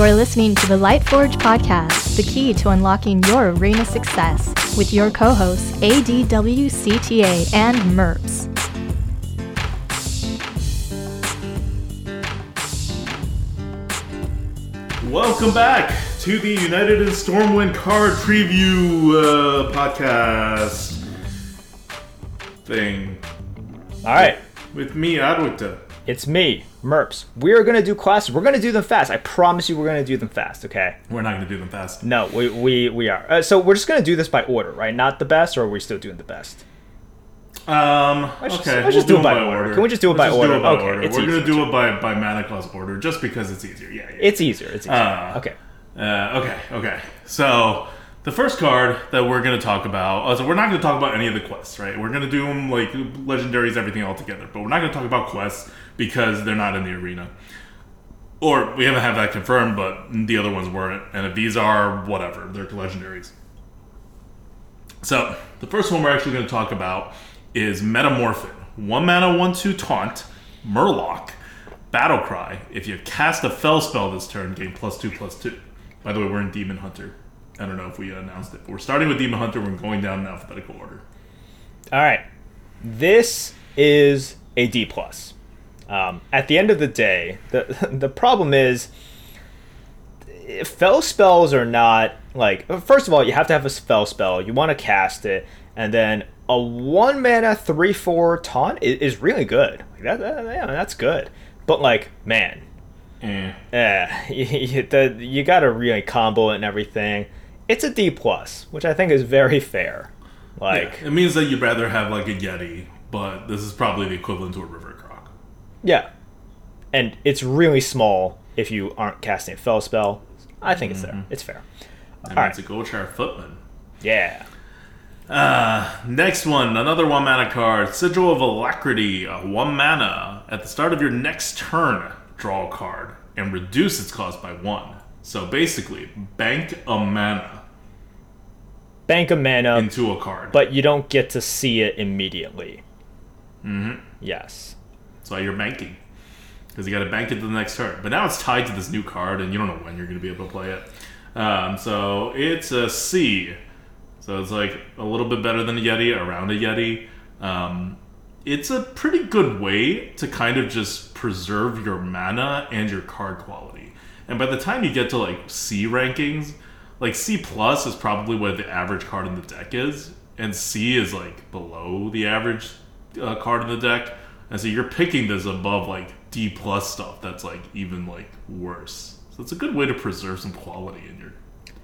You're listening to the Lightforge podcast, the key to unlocking your arena success, with your co hosts ADWCTA and MERPS. Welcome back to the United in Stormwind card preview uh, podcast thing All right, with me, ADWCTA. it's me, Merps. We are gonna do classes. We're gonna do them fast. I promise you, we're gonna do them fast. Okay? We're not going to do them fast. No, we we, we are. Uh, so we're just gonna do this by order, right? Not the best, or are we still doing the best? Um, Let's just- okay, let's just we'll do it by order. Can we just do it Let's by order? Do it by Okay, order. it's We're going to do it by, by mana class order just because it's easier. Yeah, yeah. It's easier. It's easier. Uh, okay. Uh, okay, okay. So the first card that we're going to talk about, uh, so we're not going to talk about any of the quests, right? We're going to do them like legendaries, everything all together, but we're not going to talk about quests because they're not in the arena. Or we haven't had that confirmed, but the other ones weren't. And if these are, whatever, they're legendaries. So the first one we're actually going to talk about is Metamorfin. One mana, one two taunt, Murloc, Battle Cry. If you cast a Fel spell this turn, gain plus two plus two. By the way, we're in Demon Hunter. I don't know if we announced it, but we're starting with Demon Hunter. We're going down in alphabetical order. All right. This is a D plus. Um, at the end of the day, the the problem is Fel spells are not like first of all you have to have a spell spell you want to cast it and then a one mana three four taunt is, is really good like that, that yeah, that's good but like man Eh. eh, you, you, the, you gotta really combo it and everything it's a D plus which I think is very fair like Yeah, it means that you'd rather have like a Yeti, but this is probably the equivalent to a River Croc. Yeah. And it's really small if you aren't casting a Fel spell. I think it's there. It's fair. That All means right. a Goldshire Footman. Yeah. Uh, next one, another one mana card, Sigil of Alacrity, uh, one mana. At the start of your next turn, draw a card and reduce its cost by one. So basically, bank a mana Bank a mana, into a card. but you don't get to see it immediately. Mm-hmm. Yes. That's why you're banking. Because you got to bank it to the next turn. But now it's tied to this new card, and you don't know when you're going to be able to play it. Um, so it's a C. So it's like a little bit better than a Yeti, around a Yeti. Um, it's a pretty good way to kind of just preserve your mana and your card quality. And by the time you get to like C rankings, like C plus is probably where the average card in the deck is, and C is like below the average uh, card in the deck. And so you're picking this above like D plus stuff that's like even like worse. So it's a good way to preserve some quality in your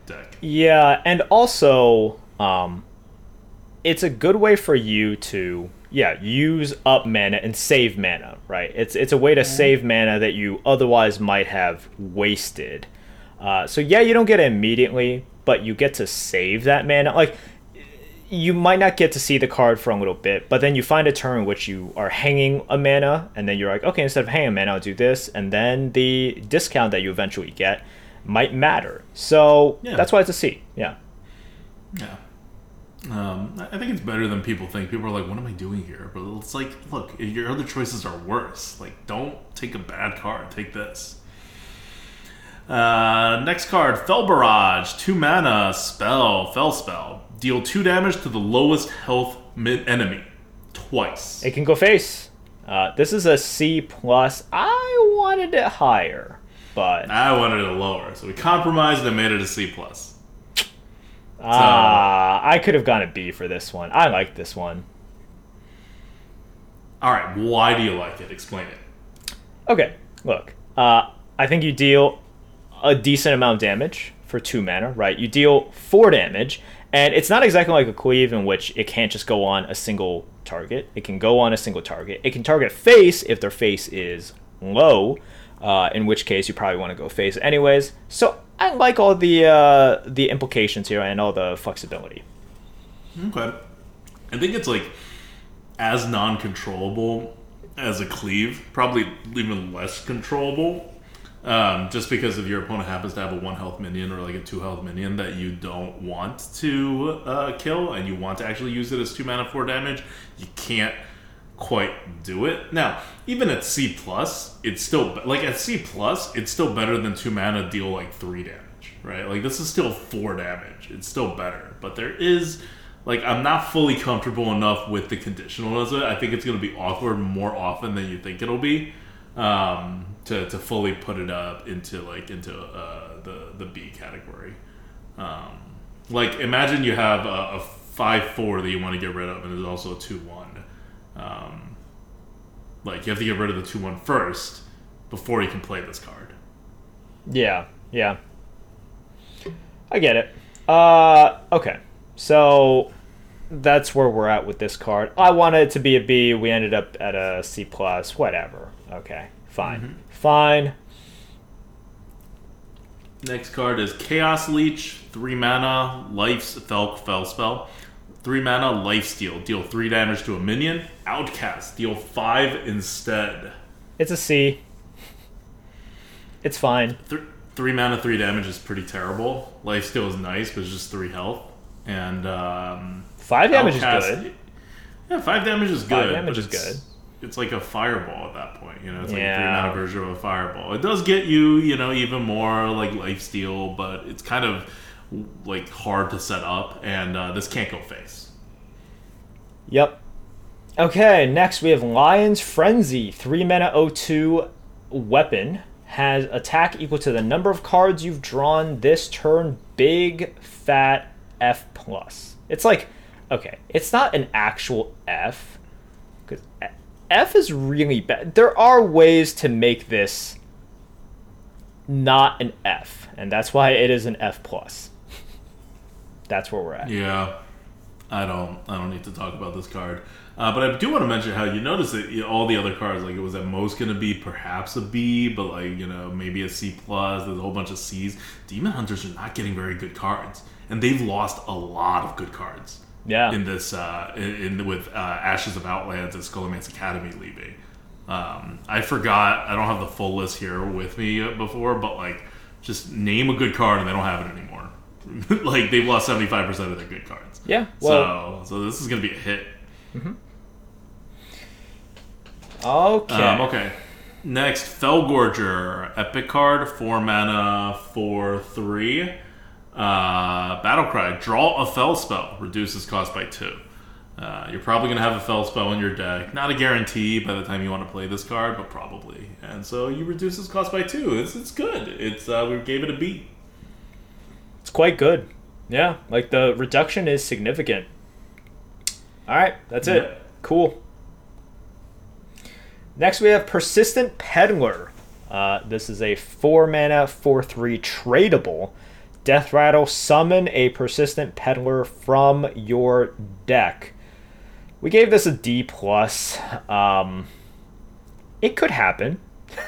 deck. Yeah, and also, um, it's a good way for you to yeah use up mana and save mana. Right? It's it's a way to save mana that you otherwise might have wasted. Uh, so yeah, you don't get it immediately, but you get to save that mana. Like you might not get to see the card for a little bit, but then you find a turn in which you are hanging a mana, and then you're like, okay, instead of hanging a mana, I'll do this, and then the discount that you eventually get might matter. So Yeah. that's why it's a C. Yeah. Yeah. Um, I I think it's better than people think. People are like, "What am I doing here?" But it's like, look, your other choices are worse. Like, don't take a bad card. Take this. Uh, next card, Fel Barrage, two mana, spell, Fel spell. Deal two damage to the lowest health enemy twice. It can go face. Uh, this is a C plus. I wanted it higher, but I wanted it lower, so we compromised and made it a C plus. ah, I could have gone a B for this one. I like this one. All right, why do you like it? Explain it. Okay, look. Uh, I think you deal a decent amount of damage for two mana, right? You deal four damage, and it's not exactly like a cleave in which it can't just go on a single target. It can go on a single target. It can target face if their face is low, uh, in which case you probably want to go face anyways. So I like all the uh, the implications here and all the flexibility. Okay. I think it's like as non controllable as a cleave, probably even less controllable. Um, just because if your opponent happens to have a one health minion or like a two health minion that you don't want to uh, kill and you want to actually use it as two mana four damage, you can't quite do it. Now, even at C plus, it's still like at C plus, it's still better than two mana deal like three damage, right? Like this is still four damage. It's still better, but there is like I'm not fully comfortable enough with the conditionalness of it. I think it's going to be awkward more often than you think it'll be um, to to fully put it up into like into uh, the the B category. Um, like imagine you have a, a five four that you want to get rid of, and there's also a two one. Um, like you have to get rid of the two one first before you can play this card. Yeah, yeah. I get it. Uh, okay. So that's where we're at with this card. I wanted it to be a B. We ended up at a C plus. Whatever. Okay, fine, Mm-hmm. Fine. Next card is Chaos Leech, three mana, Life's Felk Fel Spell. Three mana, Life Steal. Deal three damage to a minion. Outcast. Deal five instead. It's a C. It's fine. Th- three mana, three damage is pretty terrible. Life Steal is nice, but it's just three health. And um, Five damage Outcast- is good. Yeah, five damage is good. Five damage is good. It's like a fireball at that point. You know, it's like a three Yeah. mana version of a fireball. It does get you, you know, even more like life steal, but it's kind of like hard to set up, and uh, this can't go face. Yep. Okay, next we have Lion's Frenzy. 3 mana 02 weapon. Has attack equal to the number of cards you've drawn this turn. Big fat F plus. It's like, okay, it's not an actual F. Because F is really bad. There are ways to make this not an F, and that's why it is an F plus. That's where we're at. Yeah, I don't. I don't need to talk about this card. Uh, but I do want to mention how you notice that all the other cards, like it was at most going to be perhaps a B, but like you know maybe a C plus. There's a whole bunch of C's. Demon Hunters are not getting very good cards, and they've lost a lot of good cards Yeah. in this uh, in, in with uh, Ashes of Outlands and Scholomance Academy leaving. Um, I forgot. I don't have the full list here with me uh, before, but like just name a good card and they don't have it anymore. like they've lost seventy five percent of their good cards. yeah. Well, so so this is gonna be a hit. okay. Um, okay. Next, Felgorger, epic card, four mana, four three. Uh, Battlecry, draw a Fel spell, reduces cost by two. Uh, you're probably gonna have a Fel spell in your deck. Not a guarantee by the time you want to play this card, but probably. And so you reduce its cost by two. It's it's good. It's uh, we gave it a B. It's quite good. Yeah, like the reduction is significant. All right, that's it. Yeah. Cool. Next, we have Persistent Peddler. Uh, this is a 4 mana, 4 3 tradable. Death Rattle, summon a Persistent Peddler from your deck. We gave this a D. plus. Um, it could happen.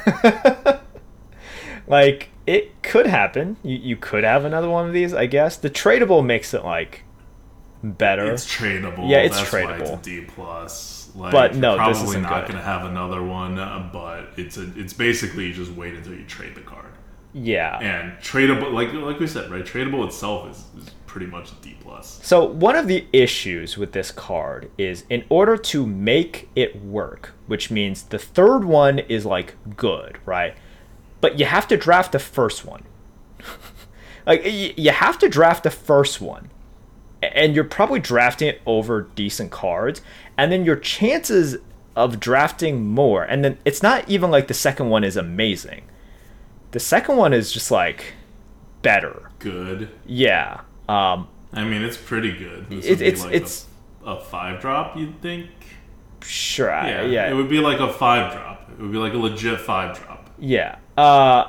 like, it could happen. You, you could have another one of these, I guess. The tradable makes it, like, better. It's tradable. Yeah, it's That's Why tradable. it's D plus. Like, But no, you're this probably isn't not good. gonna have another one. But it's a it's basically you just wait until you trade the card. Yeah. And tradable, like like we said, right? Tradable itself is, is pretty much a D plus. So one of the issues with this card is in order to make it work, which means the third one is like good, right? But you have to draft the first one. like you have to draft the first one. And you're probably drafting it over decent cards, and then your chances of drafting more, and then it's not even like the second one is amazing. The second one is just like better. Good. Yeah. Um, I mean, it's pretty good. This It- would be it's- like it's- a, a five drop. You'd think. sure. Yeah, yeah. It would be like a five drop. It would be like a legit five drop. Yeah. Uh,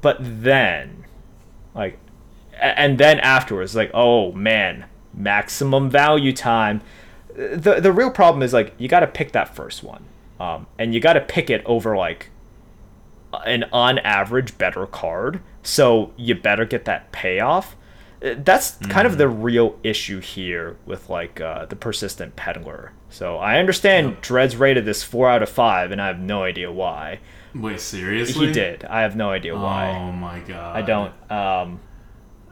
but then, like, and then afterwards, like, oh man, maximum value time. The the real problem is like you got to pick that first one, um, and you got to pick it over like an on average better card. So you better get that payoff. Uh, That's kind of the real issue here with like uh, the persistent peddler. So I understand Dred's rated this four out of five, and I have no idea why. Wait, seriously? He did. I have no idea why. Oh my god. I don't. Um,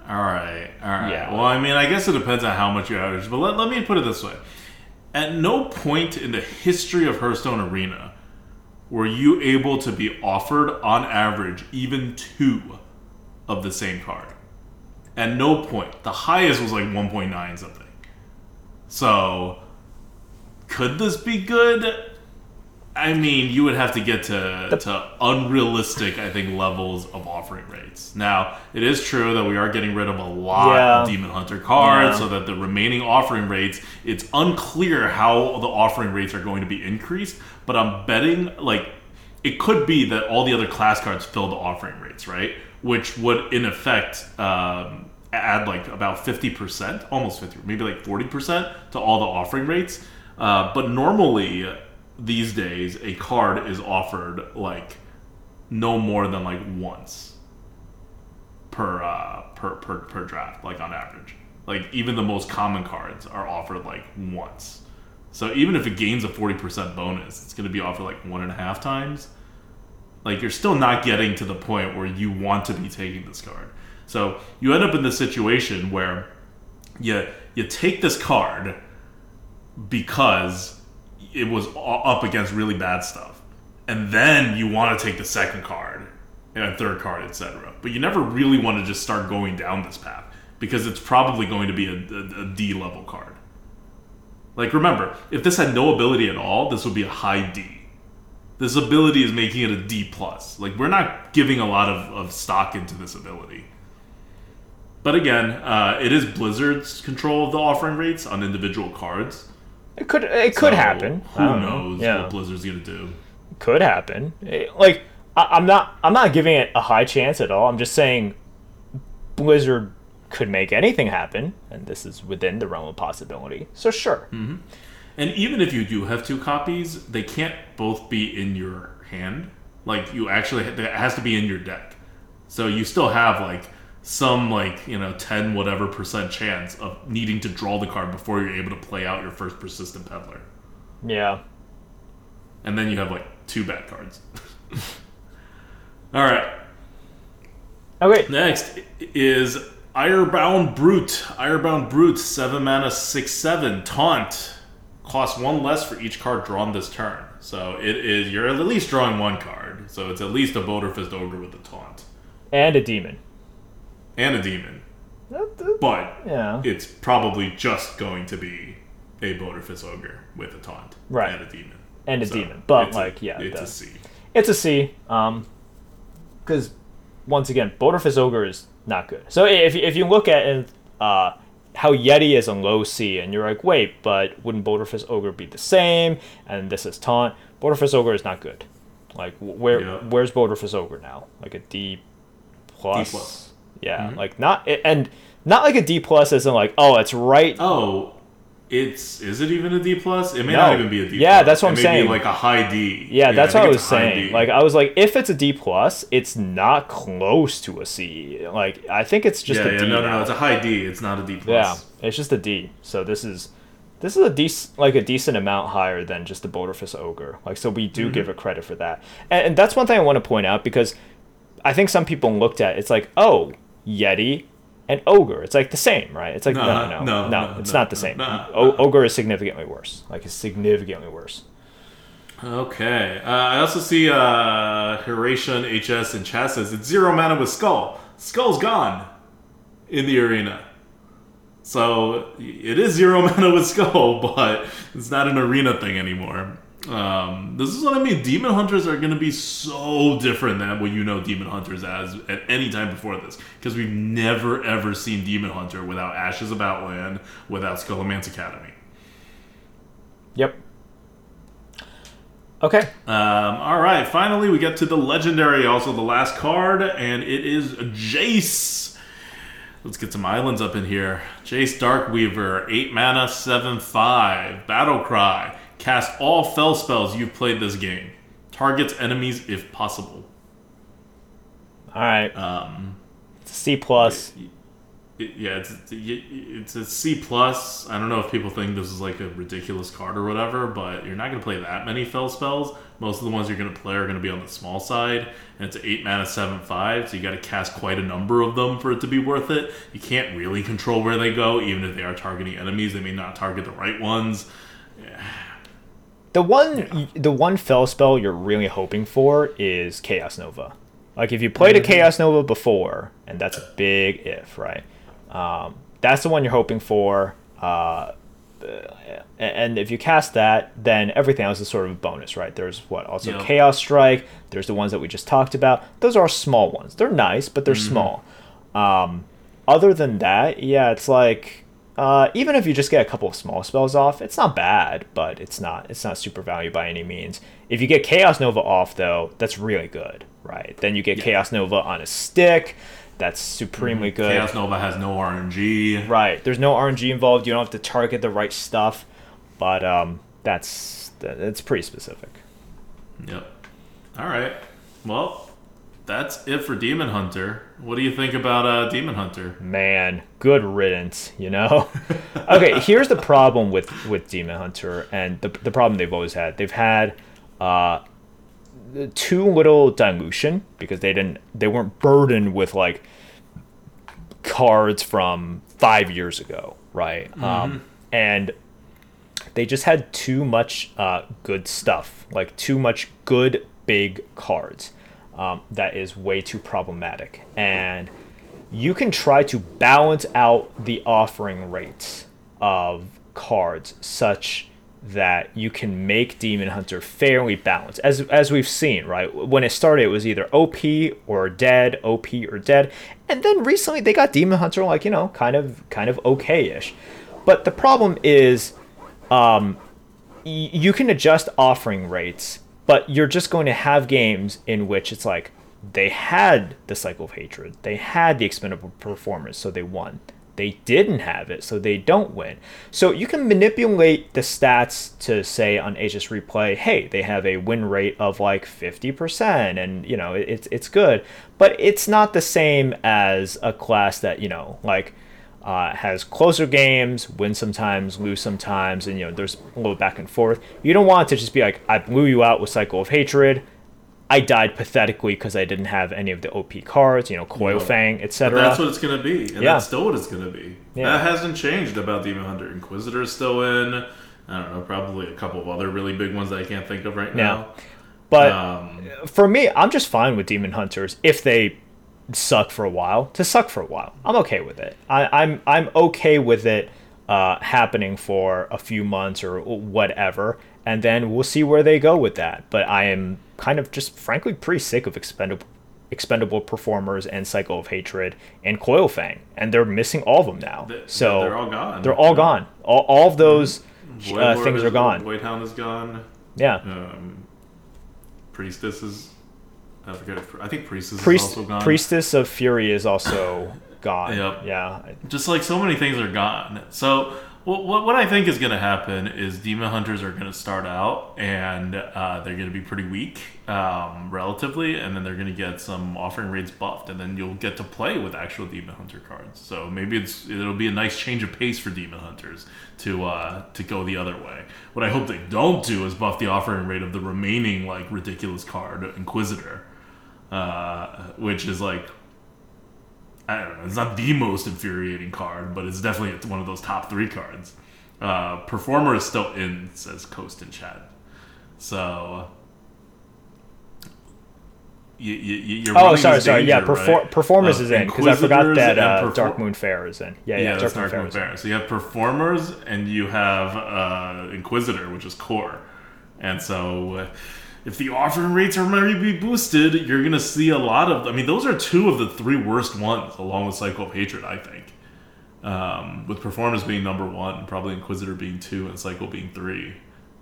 All right, all right. Yeah. Well, I mean, I guess it depends on how much you average, but let, let me put it this way: At no point in the history of Hearthstone Arena were you able to be offered, on average, even two of the same card. At no point. The highest was like 1.9 something. So, could this be good? I mean, you would have to get to, to unrealistic, I think, levels of offering rates. Now, it is true that we are getting rid of a lot Yeah. of Demon Hunter cards, Yeah. so that the remaining offering rates, it's unclear how the offering rates are going to be increased. But I'm betting, like, it could be that all the other class cards fill the offering rates, right? Which would, in effect, um, add like about 50%, almost 50, maybe like 40% to all the offering rates. Uh, but normally, these days, a card is offered like no more than like once per uh, per, per per draft, like on average. Like even the most common cards are offered like once. So even if it gains a forty percent bonus, it's going to be offered like one and a half times. Like you're still not getting to the point where you want to be taking this card. So you end up in this situation where you you take this card because it was up against really bad stuff, and then you want to take the second card and a third card, etc. But you never really want to just start going down this path because it's probably going to be a, a, a D level card. Like remember, if this had no ability at all, this would be a high D. This ability is making it a D plus. Like we're not giving a lot of, of stock into this ability. But again, uh, it is Blizzard's control of the offering rates on individual cards. It could it could So, happen. Who know. knows Yeah, what Blizzard's gonna do? could happen. Eh, Like I, I'm not I'm not giving it a high chance at all. I'm just saying Blizzard could make anything happen, and this is within the realm of possibility. So sure. Hmm. And even if you do have two copies, they can't both be in your hand. Like you actually, it has to be in your deck. So you still have like some like you know ten whatever percent chance of needing to draw the card before you're able to play out your first persistent peddler. Yeah. And then you have like two bad cards. All right. Okay. Next is Irebound Brute. Irebound Brute, 7 mana, 6 7. Taunt. Costs one less for each card drawn this turn. So it is, you're at least drawing one card. So it's at least a Boulderfist Ogre with a taunt. And a demon. And a demon. But Yeah. it's probably just going to be a Boulderfist Ogre with a taunt. Right. And a demon. And a So demon. But it's a- like, yeah, It's the- a C. it's a C. Um, because once again, Boulderfist Ogre is not good. So if if you look at uh how Yeti is a low C, and you're like, wait, but wouldn't Boulderfist Ogre be the same? And this is taunt. Boulderfist Ogre is not good. Like where Yeah. where's Boulderfist Ogre now? Like a D plus. D plus. Yeah, like not and not like a D plus isn't like oh it's right Oh, it's is it even a D plus? It may No. not even be a D. Yeah, plus. that's what it I'm may saying. Be like a high D. Yeah, that's I what I was it's a high saying. Like I was like, if it's a D plus, it's not close to a C. Like I think it's just yeah, a yeah, D. no, no, no, it's a high D. It's not a D plus. yeah, it's just a D. So this is this is a decent like a decent amount higher than just the Boulderfist Ogre. Like so we Mm-hmm. do give it credit for that. And, and that's one thing I want to point out because I think some people looked at it's like, oh, Yeti and Ogre. It's like the same, right? It's like no, Nah, no, no, no, no, it's no, not the no, same. nah, O- Ogre is significantly worse. Like it's significantly worse. Okay. Uh, I also see uh, Horatian HS and chat says it's zero mana with Skull. Skull's gone in the arena. So it is zero mana with Skull, but it's not an arena thing anymore. Um, this is what I mean. Demon Hunters are going to be so different than what you know Demon Hunters as at any time before this. Because we've never ever seen Demon Hunter without Ashes of Outland, without Scholomance Academy. Yep. Okay. Um, all right, finally we get to the legendary, also the last card, and it is Jace. Let's get some islands up in here. Jace Darkweaver, 8 mana, 7 5. Battle Cry. Cast all Fel spells you've played this game. Targets enemies if possible. All right. Um, It's a C plus. it- yeah, it's it's a C plus. I don't know if people think this is like a ridiculous card or whatever, but you're not going to play that many Fel spells. Most of the ones you're going to play are going to be on the small side, and it's eight mana, seven five. So you got to cast quite a number of them for it to be worth it. You can't really control where they go, even if they are targeting enemies. They may not target the right ones. The one, the one Fel spell you're really hoping for is Chaos Nova. Like if you played a Chaos Nova before, and that's a big if, right? Um, that's the one you're hoping for. Uh, and if you cast that, then everything else is sort of a bonus, right? There's what also. Chaos Strike. There's the ones that we just talked about. Those are small ones. They're nice, but they're small. Um, other than that, yeah, it's like uh, even if you just get a couple of small spells off, it's not bad, but it's not it's not super value by any means. If you get Chaos Nova off though, that's really good, right? Then you get Chaos Nova on a stick. That's supremely good. Chaos Nova has no RNG. Right. There's no RNG involved. You don't have to target the right stuff, but um, that's that's pretty specific. Yep. All right. Well, that's it for Demon Hunter. What do you think about uh, Demon Hunter? Man, good riddance. You know. okay. Here's the problem with with Demon Hunter, and the the problem they've always had. They've had uh, too little dilution because they didn't they weren't burdened with like cards from five years ago, right? Um, and they just had too much uh, good stuff, like too much good big cards. Um, that is way too problematic, and you can try to balance out the offering rates of cards such that you can make Demon Hunter fairly balanced. As as we've seen, right? When it started, it was either OP or dead, OP or dead, and then recently they got Demon Hunter like you know kind of kind of okay-ish. But the problem is, um, y- you can adjust offering rates, but you're just going to have games in which it's like they had the cycle of hatred, they had the expendable performers, so they won. They didn't have it, so they don't win. So you can manipulate the stats to say on HSReplay, hey, they have a win rate of like 50%, and you know, it's it's good. But it's not the same as a class that, you know, like uh, has closer games, win sometimes, lose sometimes, and you know there's a little back and forth. You don't want to just be like I blew you out with Cycle of Hatred. I died pathetically because I didn't have any of the OP cards, you know, Coil Yeah. Fang, etc. that's what it's gonna be, and Yeah. that's still what it's gonna be. Yeah. That hasn't changed about Demon Hunter. Inquisitor is still in. I don't know, probably a couple of other really big ones that I can't think of right now. But Um, for me, I'm just fine with Demon Hunters if they suck for a while. To suck for a while, I'm okay with it. I, I'm I'm okay with it uh, happening for a few months or whatever, and then we'll see where they go with that. But I am kind of just frankly pretty sick of expendable expendable performers and Cycle of Hatred and Coil Fang, and they're missing all of them now. th- so they're all gone. They're all gone. All, all of those uh, things are gone. Void Hound is gone. Yeah. Um, Priestess is. I forget. If, I think Priestess Priest, is also gone. Priestess of Fury is also gone. Yep. Yeah. just like so many things are gone. So what what, what I think is going to happen is demon hunters are going to start out and uh, they're going to be pretty weak, um, relatively, and then they're going to get some offering rates buffed, and then you'll get to play with actual demon hunter cards. So maybe it's it'll be a nice change of pace for demon hunters to uh, to go the other way. What I hope they don't do is buff the offering rate of the remaining like ridiculous card Inquisitor, uh, which is like I don't know. It's not the most infuriating card, but it's definitely one of those top three cards. Uh, Performer is still in, says Coast in chat. So. You, you, you're Oh, sorry, sorry. Yeah, danger, perfor- right, performance of is in because I forgot that uh, Perfor- Darkmoon Faire is in. Yeah, yeah, yeah, that's Darkmoon Faire Moon. Fair. So you have Performers and you have uh, Inquisitor, which is core. And so uh, if the offering rates are maybe boosted, you're going to see a lot of. I mean, those are two of the three worst ones, along with Cycle of Hatred, I think. Um, with Performance being number one, and probably Inquisitor being two, and Cycle being three.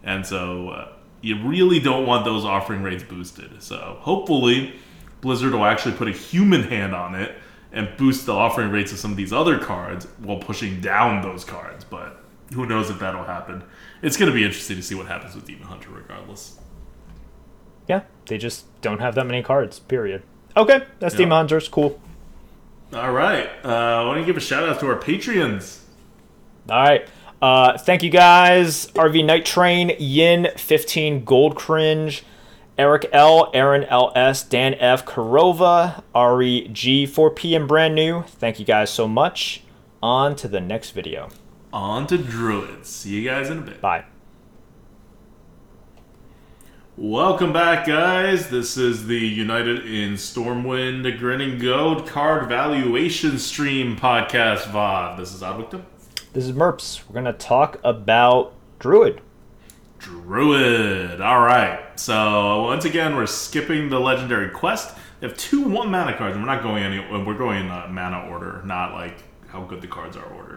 And so uh, you really don't want those offering rates boosted. So hopefully, Blizzard will actually put a human hand on it and boost the offering rates of some of these other cards while pushing down those cards. But who knows if that'll happen? It's going to be interesting to see what happens with Demon Hunter, regardless. Yeah, they just don't have that many cards. Period. Okay, that's Yeah. Demon Hunters. Cool. All right. Uh, I want to give a shout out to our Patreons. All right. Uh, thank you guys. RV Night Train, Yin, 15, Gold Cringe, Eric L, Aaron LS, Dan F, Karova, Ari G, 4P, and brand new. Thank you guys so much. On to the next video. On to Druids. See you guys in a bit. Bye. Welcome back, guys. This is the United in Stormwind Grinning Goat card valuation stream podcast VOD. This is Oddwictum. This is Merps. We're gonna talk about Druid. Druid. All right. So once again, we're skipping the legendary quest. We have two one mana cards, and we're not going any. We're going in uh, mana order, not like how good the cards are ordered.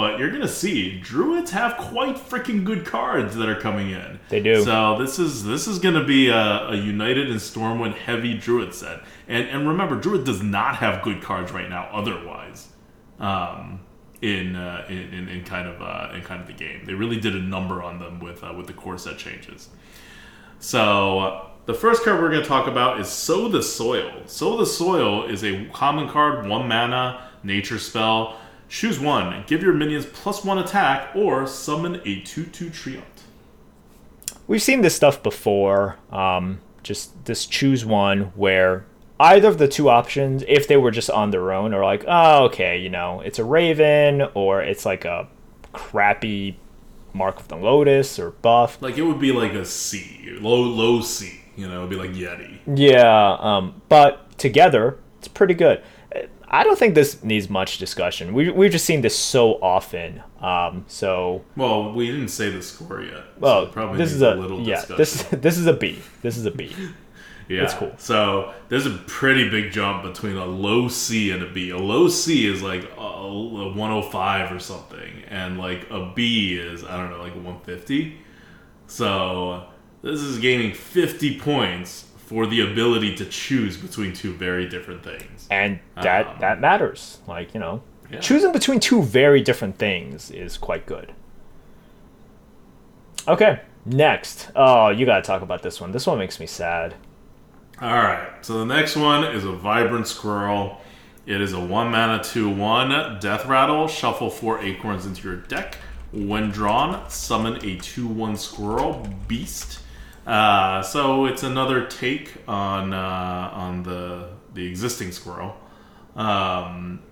But you're gonna see druids have quite freaking good cards that are coming in. They do. So this is this is gonna be a, a United in Stormwind heavy druid set. And and remember, druid does not have good cards right now. Otherwise, um, in, uh, in in in kind of uh, in kind of the game, they really did a number on them with uh, with the core set changes. So uh, the first card we're going to talk about is Sow the Soil. Sow the Soil is a common card, one mana, nature spell. Choose one. Give your minions plus one attack, or summon a two-two Treant. We've seen this stuff before. Um, just this choose one where either of the two options, if they were just on their own, are like, oh, okay, you know, it's a Raven or it's like a crappy Mark of the Lotus or buff. Like it would be like a C, low low C. You know, it'd be like Yeti. Yeah, um, but together, it's pretty good. I don't think this needs much discussion. We, we've just seen this so often. Um, so Well, we didn't say the score yet. well, it probably this is a, little yeah. discussion. This this is a B. This is a B. Yeah, It's cool. So there's a pretty big jump between a low C and a B. A low C is like a, a 105 or something, and like a B is I don't know like 150. So this is gaining 50 points for the ability to choose between two very different things. and that Um, that matters. Like you know, Yeah. choosing between two very different things is quite good. Okay, next. Oh, you gotta talk about this one. This one makes me sad. All right. So the next one is a vibrant squirrel. It is a one mana two one death rattle. Shuffle four acorns into your deck. When drawn, summon a two one squirrel beast. Uh, so it's another take on uh, on the the existing squirrel. Um,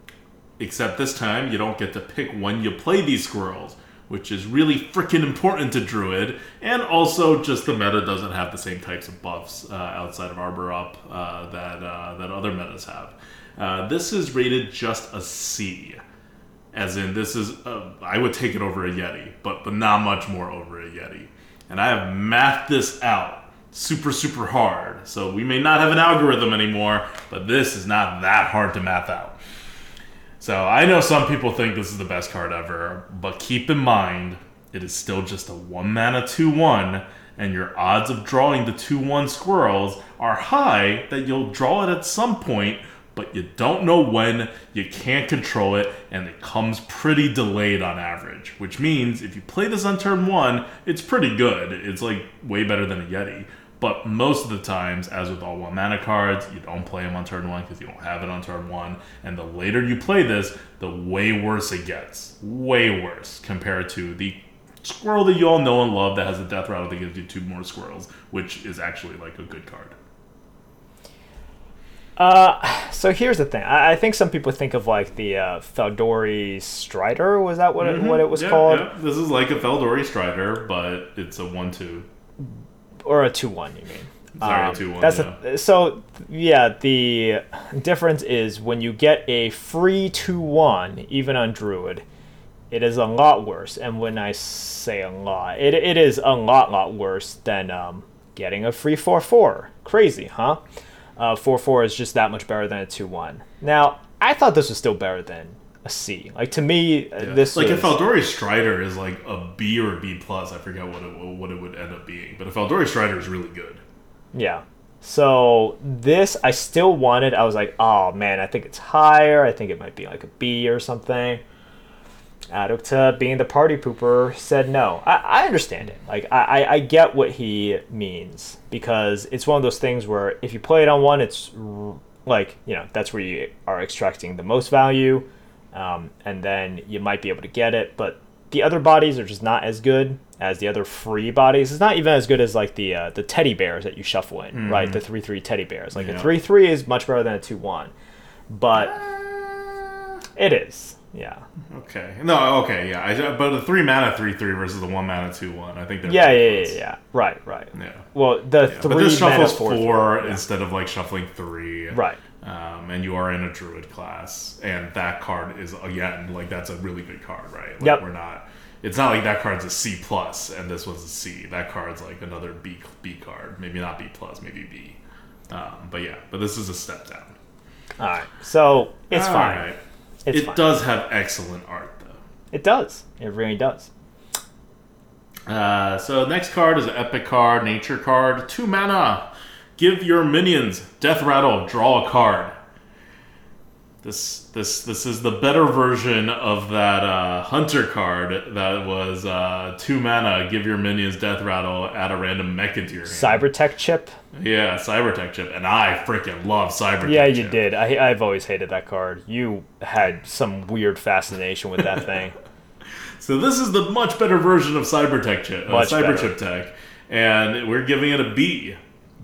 except this time you don't get to pick when you play these squirrels, which is really freaking important to Druid, and also just the meta doesn't have the same types of buffs uh, outside of Arbor Up uh, that uh, that other metas have. Uh, this is rated just a C, as in this is uh, I would take it over a Yeti, but but not much more over a Yeti, and I have mathed this out super super hard. So we may not have an algorithm anymore, but this is not that hard to math out. So I know some people think this is the best card ever, but keep in mind it is still just a one mana two one, and your odds of drawing the two one squirrels are high that you'll draw it at some point, but you don't know when, you can't control it, and it comes pretty delayed on average. Which means if you play this on turn one, it's pretty good. It's like way better than a Yeti. But most of the times, as with all one mana cards, you don't play them on turn one because you don't have it on turn one. And the later you play this, the way worse it gets. Way worse compared to the squirrel that you all know and love that has a death rattle that gives you two more squirrels, which is actually like a good card. Uh, so here's the thing. I, I think some people think of like the uh, Feldori Strider. Was that what it, what it was Yeah, called? yeah. This is like a Feldori Strider, but it's a one-two. Or a two one? You mean? Sorry, Um, a two-one. That's yeah. a, so yeah. The difference is when you get a free two one, even on Druid, it is a lot worse. And when I say a lot, it, it is a lot lot worse than um, getting a free four four. Crazy, huh? Uh, four four is just that much better than a two one. Now I thought this was still better than a C. Like to me, uh Yeah. this like was, a Feldori Strider is like a B or a B plus. I forget what it what it would end up being, but if Feldori Strider is really good. Yeah. So this I still wanted. I was like, oh man, I think it's higher. I think it might be like a B or something. ADWCTA, being the party pooper, said no. I, I understand it. Like I, I, I get what he means because it's one of those things where if you play it on one, it's r- like you know that's where you are extracting the most value, um, and then you might be able to get it. But the other bodies are just not as good as the other free bodies. It's not even as good as like the uh, the teddy bears that you shuffle in, right? The three three teddy bears. Like Yeah. a three three is much better than a two one, but it is. Yeah. Okay. No. Okay. Yeah. I, but the three mana three three versus the one mana two one. I think Yeah, yeah, yeah, yeah, yeah. Right, right. Yeah. Well, the Yeah, three but this mana shuffles four, four, three. instead of like shuffling three. Right. Um, and you are in a druid class, and that card is again like that's a really good card, right? Like, Yep. We're not. It's not like that card's a C plus, and this one's a C. That card's like another B B card, maybe not B plus, maybe B. Um, but yeah, but this is a step down. All right. So it's All fine. right. It's it fine. does have excellent art though. It does. It really does. Uh, so next card is an epic card, nature card, two mana. Give your minions death rattle, draw a card. This this this is the better version of that uh, hunter card that was uh, two mana. Give your minions death rattle, add a random mech into your hand. Cybertech chip. yeah, Cybertech chip, and I freaking love Cybertech. Yeah, you chip. did. I, I've always hated that card. You had some weird fascination with that thing. So this is the much better version of Cybertech chip, uh, Much Cyber. Chip Tech, and we're giving it a B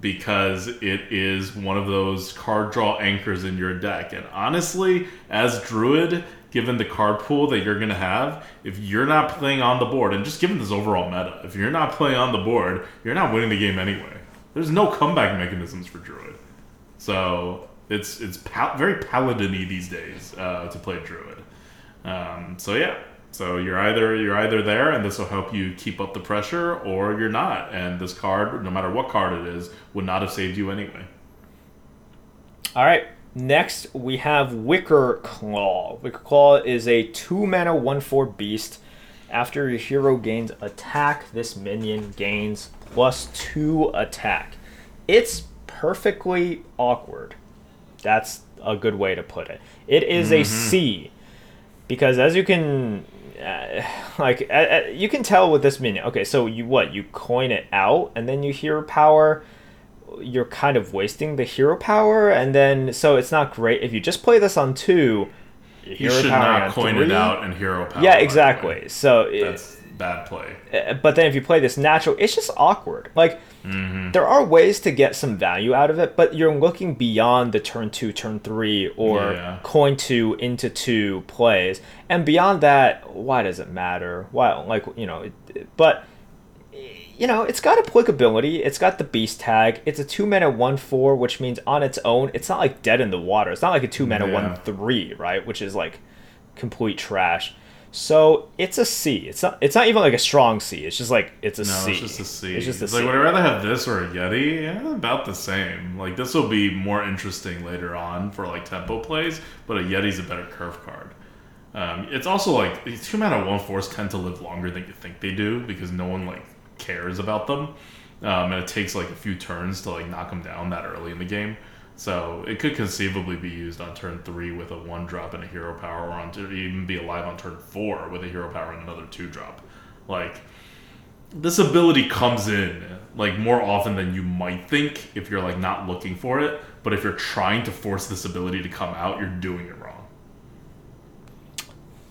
because it is one of those card draw anchors in your deck. And honestly, as Druid, given the card pool that you're gonna have, if you're not playing on the board, and just given this overall meta, if you're not playing on the board, you're not winning the game anyway. There's no comeback mechanisms for Druid, so it's it's pal- very paladin-y these days uh, to play Druid. Um, so yeah, so you're either you're either there, and this will help you keep up the pressure, or you're not. And this card, no matter what card it is, would not have saved you anyway. All right. Next, we have Wickerclaw. Wicker Claw is a two mana one four beast. After your hero gains attack, this minion gains plus two attack. It's perfectly awkward. That's a good way to put it. It is a mm-hmm. C because as you can uh, like uh, uh, you can tell with this minion okay so you what you coin it out and then you hero power you're kind of wasting the hero power and then so it's not great if you just play this on two You hero should not coin three- it out and hero power. yeah exactly so it, That's bad play. uh, but then if you play this natural, it's just awkward. Like Mm-hmm. there are ways to get some value out of it, but you're looking beyond the turn two, turn three, or Yeah. coin two into two plays, and beyond that, why does it matter? Why, like you know, it, but you know, it's got applicability. It's got the beast tag. It's a two mana one four, which means on its own, it's not like dead in the water. It's not like a two mana Yeah. one three, right? Which is like complete trash. So it's a C. It's not. It's not even like a strong C. It's just like it's a No, C. it's just a C. It's just a It's like would I rather have this or a Yeti? Yeah, about the same. Like this will be more interesting later on for like tempo plays, but a Yeti's a better curve card. Um, it's also like these two mana one fours tend to live longer than you think they do because no one like cares about them, um, and it takes like a few turns to like knock them down that early in the game. So it could conceivably be used on turn three with a one drop and a hero power, or on to even be alive on turn four with a hero power and another two drop. Like this ability comes in like more often than you might think if you're like not looking for it. But if you're trying to force this ability to come out, you're doing it wrong.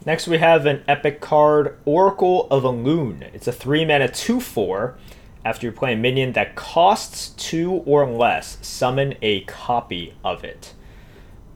Next, we have an epic card, Oracle of Elune. It's a three mana two four. After you play a minion that costs two or less, summon a copy of it.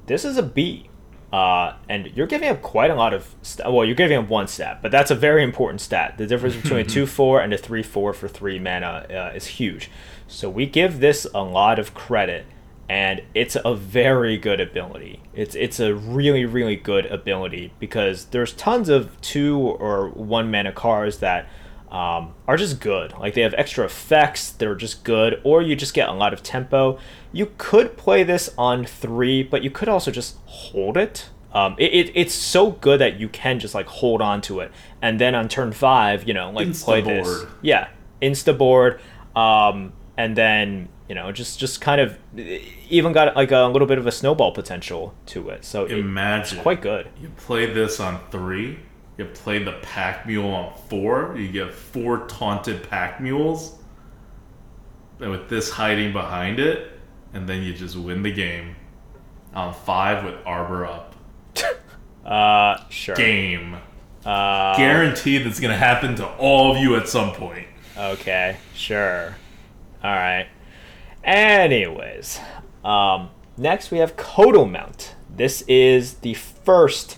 This is a B. Uh, and you're giving up quite a lot of st- well you're giving up one stat but that's a very important stat the difference between a 2-4 and a 3-4 for 3 mana uh, is huge so we give this a lot of credit and it's a very good ability it's it's a really really good ability because there's tons of two or one mana cards that um, are just good. Like they have extra effects, they're just good, or you just get a lot of tempo. You could play this on three, but you could also just hold it. Um, it, it it's so good that you can just like hold on to it, and then on turn five, you know, like play this. Yeah, insta board, um, and then you know just just kind of even got like a little bit of a snowball potential to it. So it- Imagine it's quite good. You play this on three. You play the pack mule on four. You get four taunted pack mules. And with this hiding behind it, and then you just win the game on five with Arbor up. Uh, sure. Game. Uh, Guaranteed that's gonna happen to all of you at some point. Okay, sure. All right. Anyways, um, next we have Kodo Mount. This is the first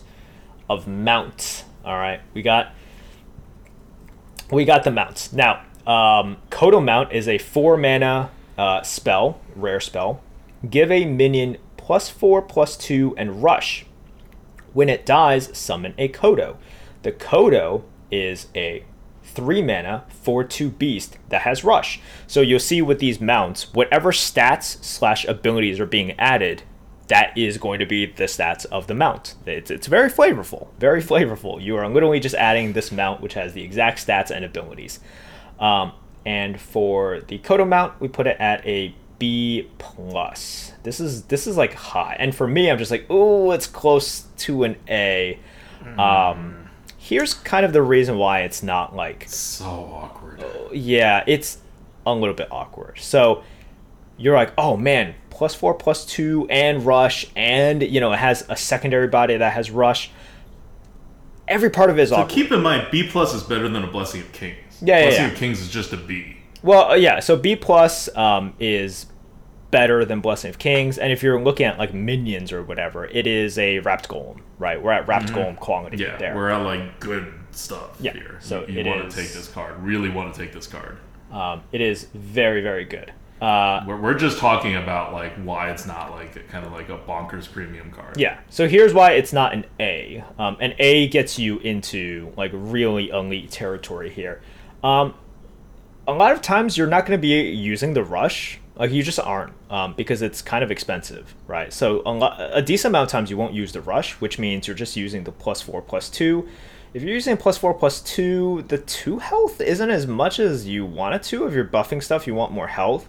of mounts. All right, we got we got the mounts now. Um, Kodo Mount is a four mana uh, spell, rare spell. Give a minion plus four, plus two, and rush. When it dies, summon a Kodo. The Kodo is a three mana, four two beast that has rush. So you'll see with these mounts, whatever stats slash abilities are being added, that is going to be the stats of the mount. It's, it's very flavorful, very flavorful. You are literally just adding this mount, which has the exact stats and abilities. Um, and for the Kodo mount, we put it at a B plus. This is this is like high, and for me, I'm just like, oh, it's close to an A. Um, here's kind of the reason why it's not like So awkward. yeah, it's a little bit awkward. So you're like, oh man, plus four, plus two, and rush, and you know it has a secondary body that has rush. Every part of it is So awkward. keep in mind, B plus is better than a Blessing of Kings. Yeah, yeah, Blessing yeah. of Kings is just a B. Well, uh, yeah. So B plus um, is better than Blessing of Kings, and if you're looking at like minions or whatever, it is a wrapped golem, right? We're at wrapped golem quality Mm-hmm. Yeah, there. we're at like good stuff Yeah, here. so you it want is- to take this card. Really want to take this card. um, it is very, very good. Uh, We're, we're just talking about like why it's not like a, kind of like a bonkers premium card. Yeah. So here's why it's not an A. Um, an A gets you into like really elite territory here. Um, a lot of times you're not going to be using the rush. Like you just aren't um, because it's kind of expensive, right? So a, lo- a decent amount of times you won't use the rush, which means you're just using the plus four plus two. If you're using plus four plus two, the two health isn't as much as you want it to. If you're buffing stuff, you want more health.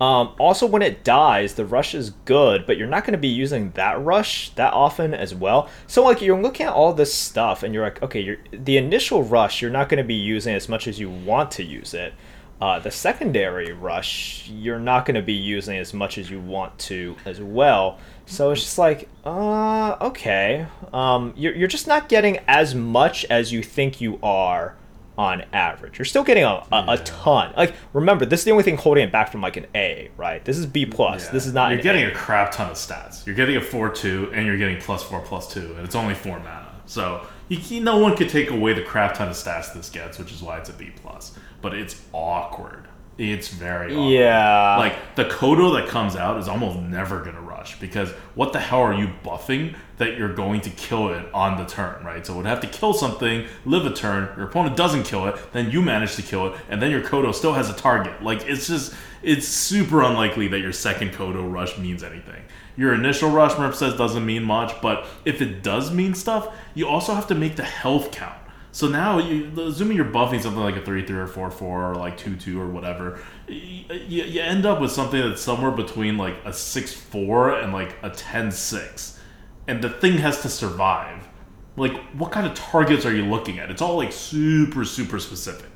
Um, also, when it dies, the rush is good, but you're not going to be using that rush that often as well. So, like, you're looking at all this stuff, and you're like, okay, you're, the initial rush, you're not going to be using as much as you want to use it. Uh, the secondary rush, you're not going to be using as much as you want to as well. So it's just like, uh, okay. Um, you're, you're just not getting as much as you think you are on average. You're still getting a, a, a ton. Like, remember, this is the only thing holding it back from like an A, right? This is B plus. Yeah. This is not. You're getting A. a crap ton of stats. You're getting a four two, and you're getting plus four plus two, and it's only four mana. So you, you- no one could take away the crap ton of stats this gets, which is why it's a B plus. But it's awkward. It's very awkward. Yeah. Like the Kodo that comes out is almost never gonna rush because what the hell are you buffing that you're going to kill it on the turn, right? So it would have to kill something, live a turn, your opponent doesn't kill it, then you manage to kill it, and then your Kodo still has a target. Like it's just it's super unlikely that your second Kodo rush means anything. Your initial rush, Merp says, doesn't mean much, but if it does mean stuff, you also have to make the health count. So now, you, assuming you're buffing something like a 3 3 or 4 4 or like 2 2 or whatever, you, you end up with something that's somewhere between like a 6 4 and like a 10 6. And the thing has to survive. Like, what kind of targets are you looking at? It's all like super, super specific.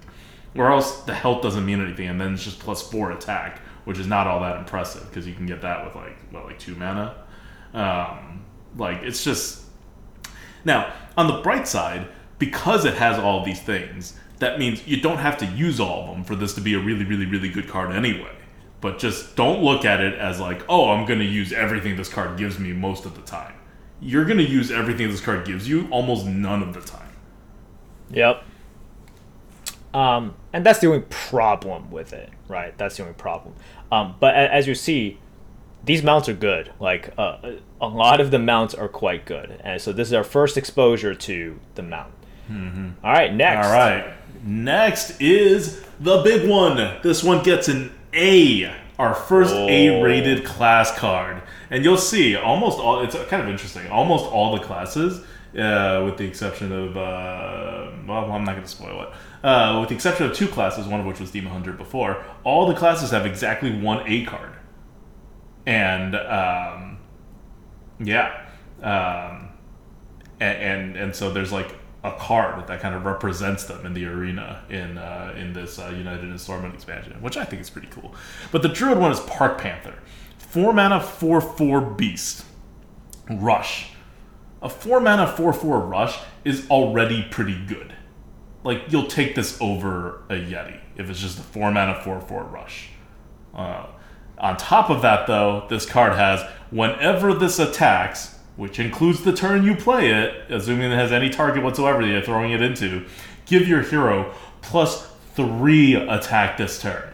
Or else the health doesn't mean anything, and then it's just plus 4 attack, which is not all that impressive because you can get that with like, what, like 2 mana? Um, like, it's just. Now, on the bright side, because it has all these things, that means you don't have to use all of them for this to be a really, really, really good card anyway. But just don't look at it as like, oh, I'm going to use everything this card gives me most of the time. You're going to use everything this card gives you almost none of the time. Yep. Um, and that's the only problem with it, right? That's the only problem. Um, but a- as you see, these mounts are good. Like uh, a lot of the mounts are quite good, and so this is our first exposure to the mount. All right, next. All right. Next is the big one. This one gets an A, our first Oh. A-rated class card, and you'll see almost all. It's kind of interesting. Almost all the classes, uh, with the exception of uh, well, I'm not going to spoil it. Uh, with the exception of two classes, one of which was Demon Hunter before, all the classes have exactly one A card, and um, yeah, um, and, and and so there's like a card that kind of represents them in the arena in uh, in this uh, United in Stormwind expansion, which I think is pretty cool. But the Druid one is Park Panther, four mana, four four beast, rush. A four mana, four four rush is already pretty good. Like you'll take this over a Yeti if it's just a four mana, four four rush. Uh, on top of that, though, this card has whenever this attacks, which includes the turn you play it, assuming it has any target whatsoever that you're throwing it into, give your hero plus three attack this turn.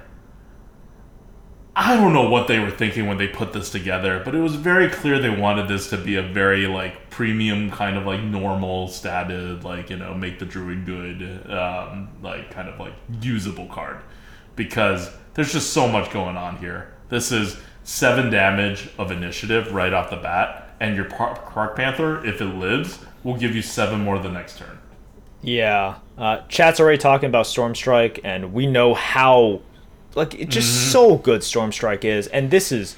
I don't know what they were thinking when they put this together, but it was very clear they wanted this to be a very like premium kind of like normal statted like you know make the druid good um, like kind of like usable card because there's just so much going on here. This is seven damage of initiative right off the bat, and your Park Panther, if it lives, will give you seven more the next turn. Yeah, uh, chat's already talking about Storm Strike, and we know how like it's just mm-hmm. so good Storm Strike is, and this is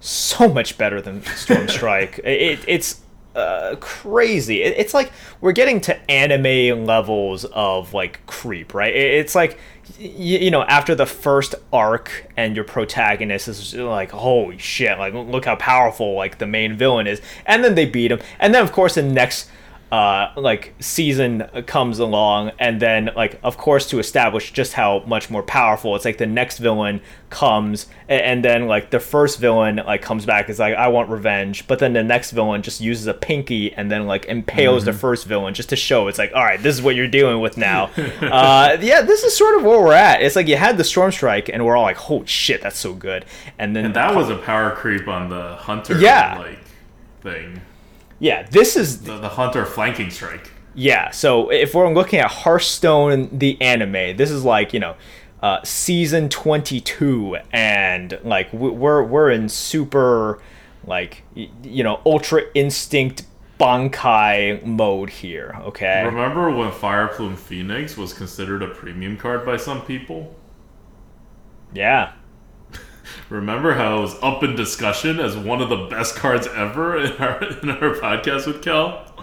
so much better than Storm Strike. it, it's uh, crazy. It, it's like we're getting to anime levels of like creep, right? It, it's like you, know after the first arc and your protagonist is like holy shit, like look how powerful like the main villain is, and then they beat him, and then of course the next uh, like season comes along, and then like of course to establish just how much more powerful it's like the next villain comes, and, and then like the first villain like comes back is like I want revenge, but then the next villain just uses a pinky and then like impales mm-hmm. the first villain just to show it's like all right this is what you're dealing with now. uh, yeah, this is sort of where we're at. It's like you had the storm strike, and we're all like oh shit that's so good, and then and that was a power creep on the hunter yeah like thing. Yeah, this is the, the Hunter flanking strike. Yeah, so if we're looking at Hearthstone, the anime, this is like you know, uh, season twenty two, and like we're we're in super, like you know, Ultra Instinct Bankai mode here. Okay. Remember when Fireplume Phoenix was considered a premium card by some people? Yeah. Remember how it was up in discussion as one of the best cards ever in our in our podcast with Kel?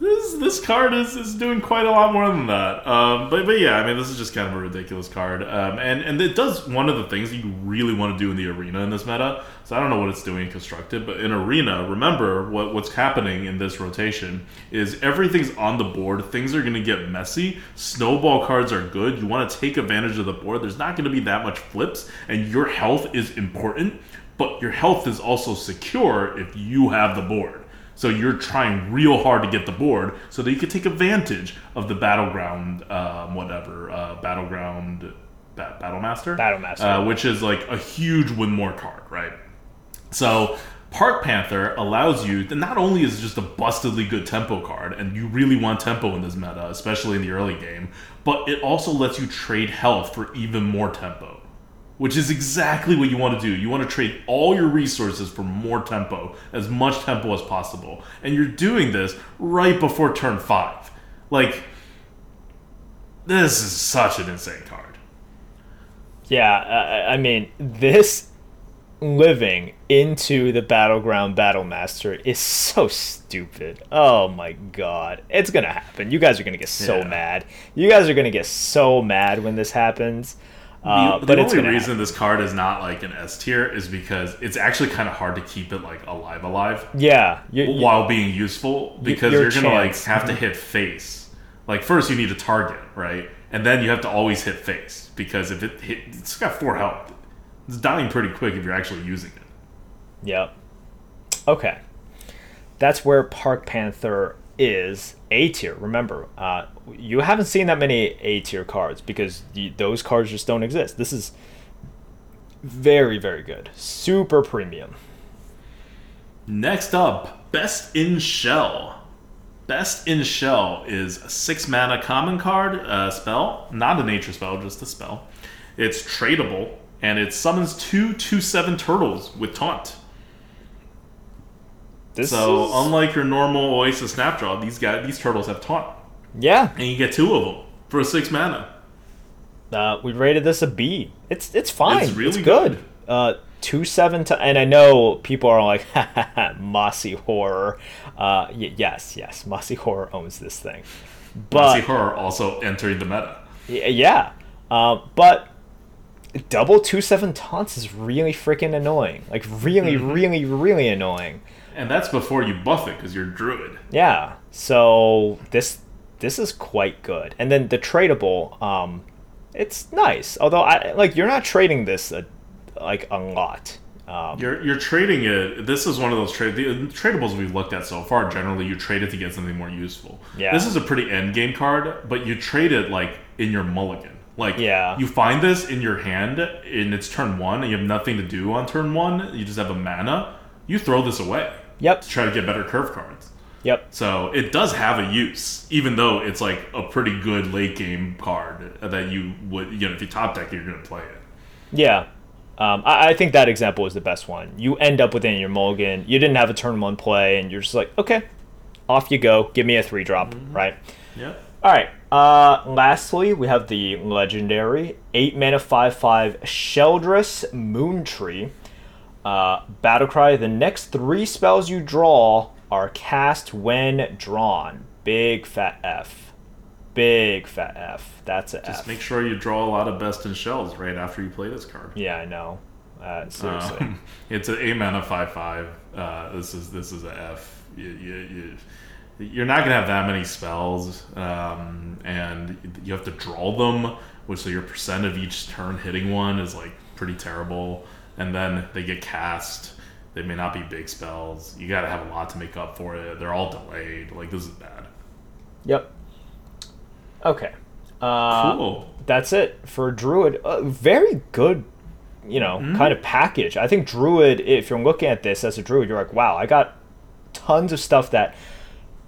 This this card is, is doing quite a lot more than that. Um, but but yeah, I mean, this is just kind of a ridiculous card. Um, and and it does one of the things you really want to do in the arena in this meta. So I don't know what it's doing in constructed, but in arena, remember what what's happening in this rotation is everything's on the board. Things are going to get messy. Snowball cards are good. You want to take advantage of the board. There's not going to be that much flips, and your health is important. But your health is also secure if you have the board. So you're trying real hard to get the board so that you can take advantage of the battleground, um, whatever, uh, battleground, ba- battlemaster, battlemaster, uh, which is like a huge win more card, right? So Park Panther allows you to not only is it just a bustedly good tempo card, and you really want tempo in this meta, especially in the early game, but it also lets you trade health for even more tempo which is exactly what you want to do. You want to trade all your resources for more tempo, as much tempo as possible. And you're doing this right before turn 5. Like, this is such an insane card. Yeah, I mean, this living into the battleground battlemaster is so stupid. Oh my god. It's gonna happen. You guys are gonna get so yeah. mad. You guys are gonna get so mad when this happens. Uh, the, but the only reason happen. this card is not like an S tier is because it's actually kind of hard to keep it like alive, alive. Yeah, you, while being useful because you're gonna like have to hit face. Like first you need a target, right, and then you have to always hit face because if it hit, it's got four health. It's dying pretty quick if you're actually using it. Yep. Okay, that's where Park Panther is A tier. Remember, uh, you haven't seen that many A tier cards because those cards just don't exist. This is very, very good. Super premium. Next up, Best in Shell. Best in Shell is a six mana common card uh, spell, not a nature spell, just a spell. It's tradable, and it summons two two seven turtles with taunt. This so is... unlike your normal Oasis Snapjaw, these guys these turtles have taunt. Yeah, and you get two of them for a six mana. Uh, we rated this a B. It's it's fine. It's really it's good. good. Uh, two seven to, and I know people are like mossy horror. Uh, y- yes, yes, mossy horror owns this thing. But mossy horror also entering the meta. Y- yeah, uh, but double two seven taunts is really freaking annoying. Like really, mm-hmm. really, really annoying. And that's before you buff it because you're druid. Yeah. So this this is quite good. And then the tradable, um, it's nice. Although I like you're not trading this a, like a lot. Um, You're you're trading it. This is one of those trade the tradables we've looked at so far. Generally, you trade it to get something more useful. Yeah. This is a pretty end game card, but you trade it like in your mulligan. Like Yeah. you find this in your hand in its turn one, and you have nothing to do on turn one. You just have a mana. You throw this away yep. to try to get better curve cards. Yep. So it does have a use, even though it's like a pretty good late game card that you would you know if you top deck you're gonna play it. Yeah. Um, I, I think that example is the best one. You end up within your mulligan. You didn't have a turn one play, and you're just like, okay, off you go. Give me a three drop, right? Yeah. All right. Uh, lastly, we have the legendary eight mana five five Sheldras Moontree. Uh, Battlecry. The next three spells you draw are cast when drawn. Big fat F. Big fat F. That's a Just F. make sure you draw a lot of best in shells right after you play this card. yeah, I know. Uh, seriously. Um, it's an eight mana five five. Uh, this is this is a F. You, you, you, you're not gonna have that many spells, um, and you have to draw them, which so your percent of each turn hitting one is like pretty terrible. And then they get cast. They may not be big spells. You got to have a lot to make up for it. They're all delayed. Like this is bad. Yep. Okay. Uh, Cool. That's it for Druid. Uh, very good, you know, Mm-hmm. kind of package. I think Druid, if you're looking at this as a Druid, you're like, wow, I got tons of stuff that,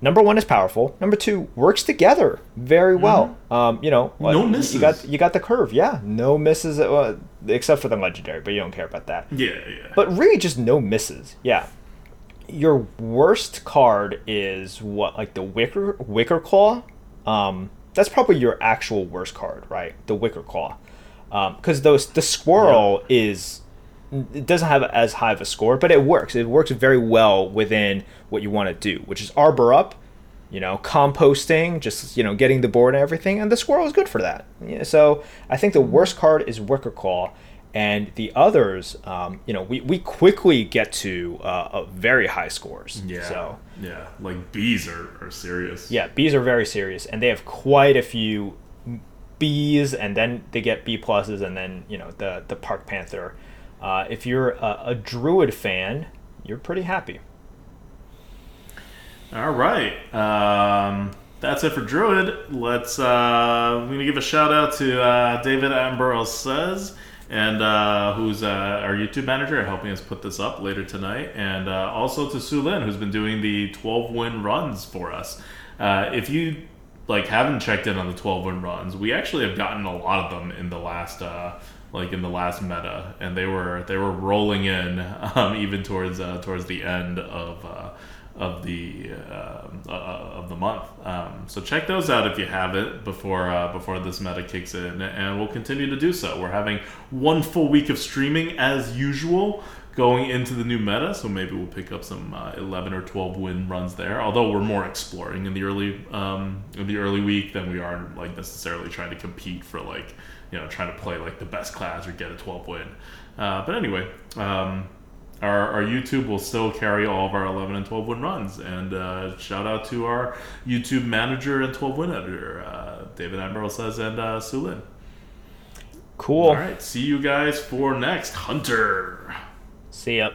number one, is powerful. Number two, works together very well. Um, you know, Mm-hmm. No misses. You got you got the curve, yeah, no misses, uh, except for the legendary, but you don't care about that. Yeah, yeah. But really, just no misses. Yeah. Your worst card is what, like the Wicker Wickerclaw. Um, that's probably your actual worst card, right? The Wickerclaw, because those the Squirrel is it doesn't have as high of a score, but it works. It works very well within what you want to do, which is arbor up, you know, composting, just you know, getting the board and everything. And the squirrel is good for that. Yeah, so I think the worst card is Wickerclaw, and the others, um, you know, we, we quickly get to uh, uh, very high scores. yeah. So yeah. Like bees are, are serious. yeah, bees are very serious, and they have quite a few Bs, and then they get B pluses, and then you know the the Park Panther. Uh, if you're a, a Druid fan, you're pretty happy. All right. Um, that's it for Druid. Let's. Uh, I'm gonna give a shout out to uh, David Attenborough says, and uh, who's uh, our YouTube manager, helping us put this up later tonight, and uh, also to Su Lin, who's been doing the 12 win runs for us. Uh, if you like haven't checked in on the 12 win runs, we actually have gotten a lot of them in the last. Like in the last meta, and they were they were rolling in um, even towards uh, towards the end of uh, of the uh, uh, of the month. Um, so check those out if you haven't before uh, before this meta kicks in, and we'll continue to do so. We're having one full week of streaming as usual going into the new meta, so maybe we'll pick up some uh, 11 or 12 win runs there. Although we're more exploring in the early um, in the early week than we are like necessarily trying to compete for like you know trying to play like the best class or get a 12 win. Uh, but anyway. Um, our, our YouTube will still carry all of our 11 and 12 win runs. And uh, shout out to our YouTube manager and 12 win editor, uh, David Admiral says, and uh, Sulin. Cool. All right, see you guys for next Hunter. See ya.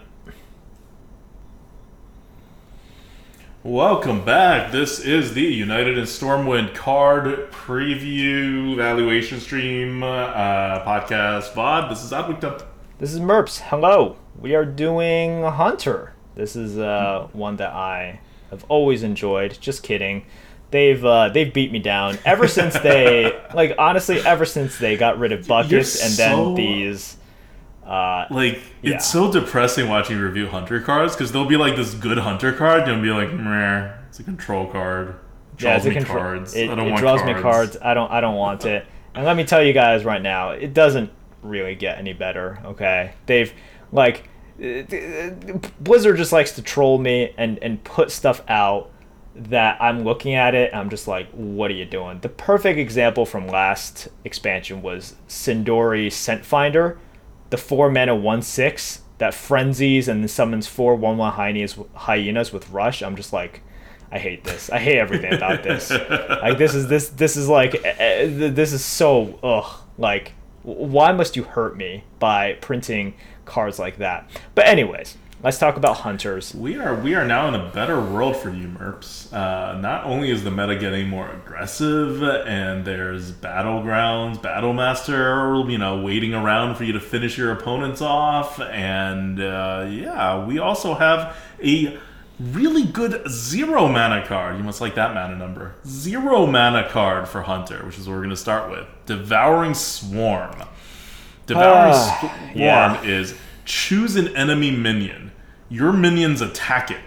Welcome back. This is the United in Stormwind card preview evaluation stream uh, podcast VOD. This is ADWCTA. This is Merps. Hello. We are doing Hunter. This is uh, one that I have always enjoyed. Just kidding. They've uh, they've beat me down ever since they like honestly ever since they got rid of buckets and then these. Uh, Like Yeah. it's so depressing watching review hunter cards because there'll be like this good hunter card and you'll be like, Meh, it's a control card. It draws a me control. cards. It, I don't it want draws cards. me cards. I don't I don't want it. And let me tell you guys right now, it doesn't really get any better. Okay, they've like Blizzard just likes to troll me and and put stuff out that I'm looking at it and I'm just like, what are you doing? The perfect example from last expansion was Sin'dorei Scentfinder, the four mana one six that frenzies and summons four one one hyenas hyenas with rush. I'm just like, I hate this. I hate everything about this. like this is this this is like eh, eh, this is so ugh like why must you hurt me by printing cards like that? But anyways, let's talk about hunters. We are we are now in a better world for you, Merps. Uh, not only is the meta getting more aggressive, and there's battlegrounds, battlemaster, you know, waiting around for you to finish your opponents off, and uh, yeah, we also have a really good zero mana card. You must like that mana number. Zero mana card for Hunter, which is what we're going to start with. Devouring Swarm. Devouring Ah, Swarm yeah. is choose an enemy minion. Your minions attack it.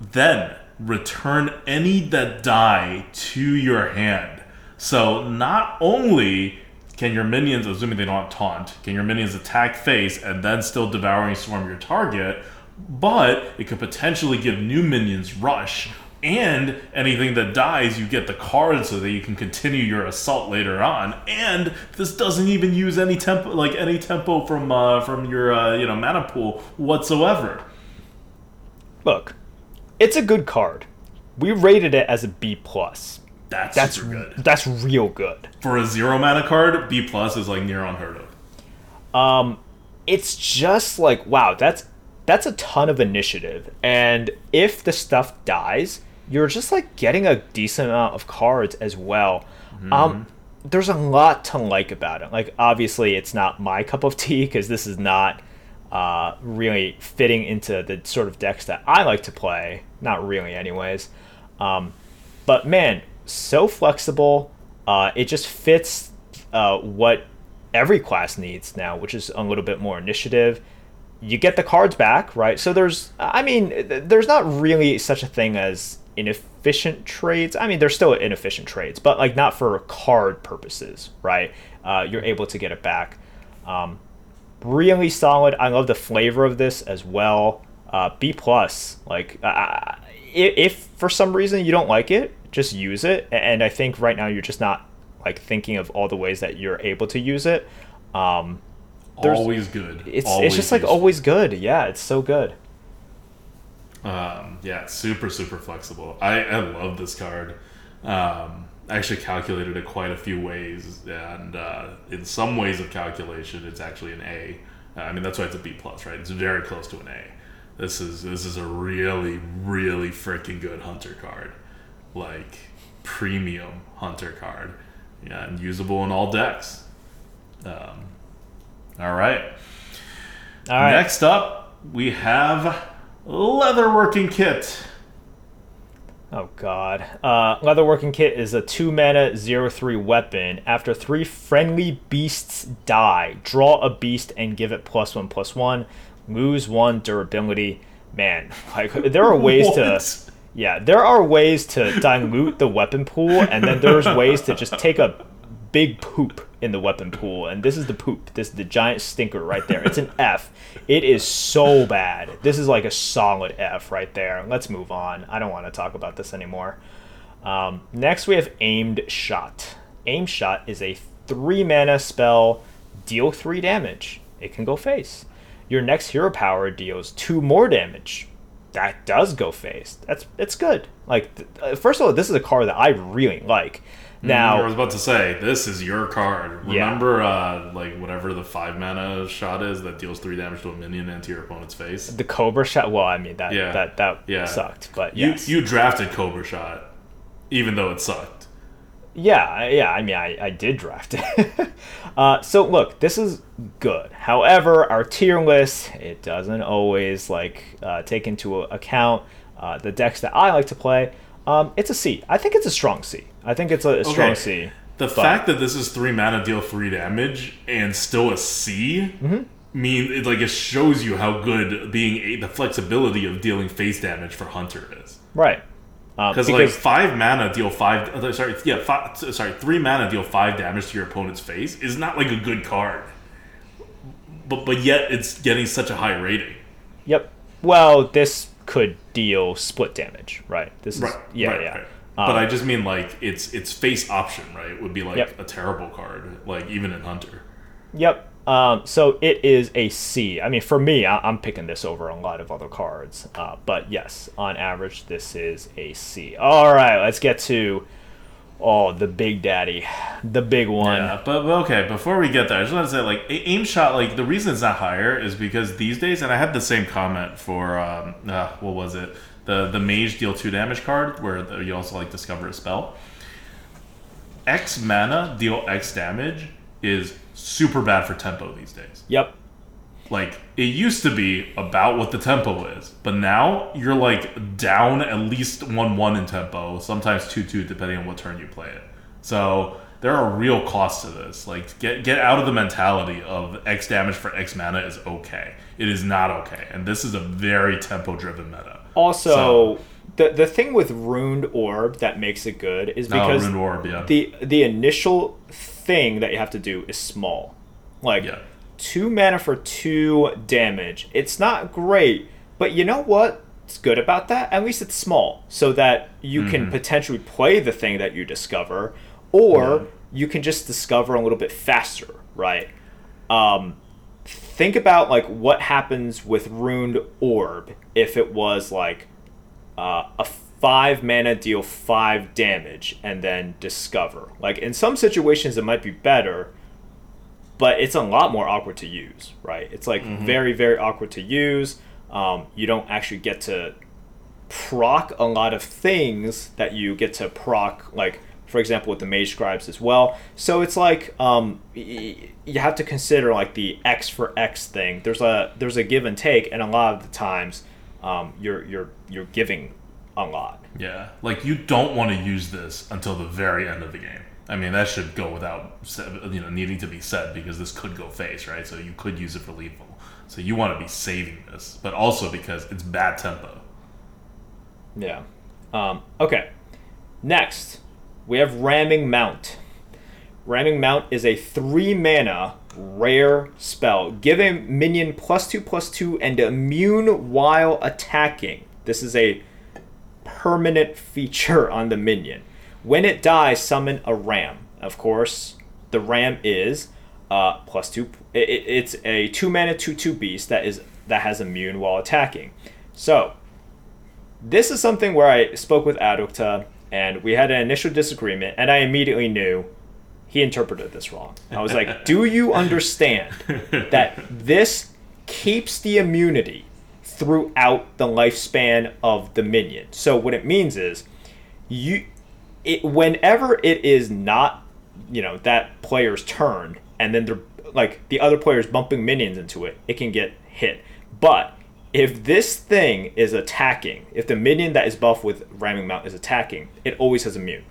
Then return any that die to your hand. So not only can your minions, assuming they don't taunt, can your minions attack face and then still devouring swarm your target, but it could potentially give new minions rush. And anything that dies, you get the card so that you can continue your assault later on. And this doesn't even use any tempo, like any tempo from uh, from your uh, you know mana pool whatsoever. Look, it's a good card. We rated it as a B plus. That's, That's good that's real good. for a zero mana card. B plus is like near unheard of. Um, it's just like wow, that's that's a ton of initiative, and if the stuff dies, you're just like getting a decent amount of cards as well. Um, there's a lot to like about it. Like obviously, it's not my cup of tea because this is not uh, really fitting into the sort of decks that I like to play. Not really, anyways. Um, but man, so flexible. Uh, it just fits uh, what every class needs now, which is a little bit more initiative. You get the cards back, right? So there's, I mean, there's not really such a thing as inefficient trades. I mean, there's still inefficient trades, but like not for card purposes, right? Uh, you're able to get it back. Um, really solid. I love the flavor of this as well. Uh, B plus. Like, uh, if for some reason you don't like it, just use it. And I think right now you're just not like thinking of all the ways that you're able to use it. Um, There's- always good. it's always it's just like useful. always good. Yeah, it's so good. Um, yeah, super super flexible. I, I love this card. Um, I actually calculated it quite a few ways, and uh, in some ways of calculation, it's actually an A. Uh, I mean, that's why it's a B plus, right? It's very close to an A. This is this is a really really freaking good hunter card, like premium hunter card, yeah, and usable in all decks. Um, all right. All right. Next up, we have Leatherworking Kit. Oh god. Uh, Leatherworking Kit is a 2 mana 0 3 weapon. After 3 friendly beasts die, draw a beast and give it plus 1 plus 1. Lose 1 durability. Man, like there are ways to Yeah, there are ways to dilute the weapon pool and then there's ways to just take a big poop in the weapon pool and this is the poop. This is the giant stinker right there. It's an F. It is so bad. This is like a solid F right there. Let's move on. I don't want to talk about this anymore. Um, next, we have Aimed Shot. Aim Shot is a three mana spell, deal three damage. It can go face. Your next hero power deals two more damage. That does go face. That's it's good. Like uh, first of all, this is a card that I really like. I was about to say, this is your card. Yeah. Remember, uh, like whatever the five mana shot is that deals three damage to a minion and to your opponent's face. the Cobra Shot. Well, I mean that Yeah. that that Yeah. sucked, but You yes. you drafted Cobra Shot, even though it sucked. Yeah, yeah. I mean, I, I did draft it. uh, so look, this is good. However, our tier list it doesn't always like uh, take into account uh, the decks that I like to play. Um, it's a C. I think it's a strong C. I think it's a, a strong C. The fact that this is three mana, deal three damage, and still a C, Mm-hmm. mean it like it shows you how good being a, the flexibility of dealing face damage for Hunter is. Right. Um, Because like five mana deal five, uh, sorry, yeah, five, sorry, three mana deal five damage to your opponent's face is not like a good card. But but yet it's getting such a high rating. Yep. Well, this could deal split damage, right? This is Right. yeah, right, yeah. right. Um, but I just mean like its its face option, right? Would be like Yep. a terrible card, like even in Hunter. Yep. Um, so it is a C. I mean, for me, I- I'm picking this over a lot of other cards. Uh, but yes, on average, this is a C. All right, let's get to Oh, the big daddy, the big one. Yeah, but, but okay. Before we get there, I just want to say, like, aim shot. Like, the reason it's not higher is because these days, and I had the same comment for um, uh, what was it? The the mage deal two damage card, where the, you also like discover a spell. X mana deal X damage is super bad for tempo these days. Yep. Like it used to be about what the tempo is, but now you're like down at least one one in tempo, sometimes two two depending on what turn you play it. So there are real costs to this. Like get get out of the mentality of X damage for X mana is okay. It is not okay, and this is a very tempo driven meta. Also, So- the the thing with runed orb that makes it good is because Rune Orb, yeah. the the initial thing that you have to do is small. Like Yeah. two mana for two damage. It's not great, but you know what? It's good about that. At least it's small, so that you can Mm-hmm. potentially play the thing that you discover, or Yeah. you can just discover a little bit faster, right? Um, think about like what happens with runed orb if it was like uh, a five mana deal five damage and then discover. Like in some situations, it might be better, but it's a lot more awkward to use, right? It's like very, very awkward to use. Um, you don't actually get to proc a lot of things that you get to proc, like for example with the mage scribes as well. So it's like um, you have to consider like the X for X thing. There's a there's a give and take, and a lot of the times um, you're you're you're giving a lot. Yeah, like you don't want to use this until the very end of the game. I mean, that should go without you know needing to be said because this could go face, right? So you could use it for lethal. So you want to be saving this, but also because it's bad tempo. Yeah. Um, okay. Next, we have Ramming Mount. Ramming Mount is a three mana rare spell. Give a minion plus two plus two and immune while attacking. This is a permanent feature on the minion. When it dies, summon a ram. Of course, the ram is uh, plus two. It, it- it's a two mana two two beast that is that has immune while attacking. So this is something where I spoke with ADWCTA and we had an initial disagreement, and I immediately knew he interpreted this wrong. I was like, "Do you understand that this keeps the immunity throughout the lifespan of the minion?" So what it means is, you, it whenever it is not, you know, that player's turn, and then they're like the other player's bumping minions into it, it can get hit. But if this thing is attacking, if the minion that is buffed with ramming mount is attacking, it always has immune.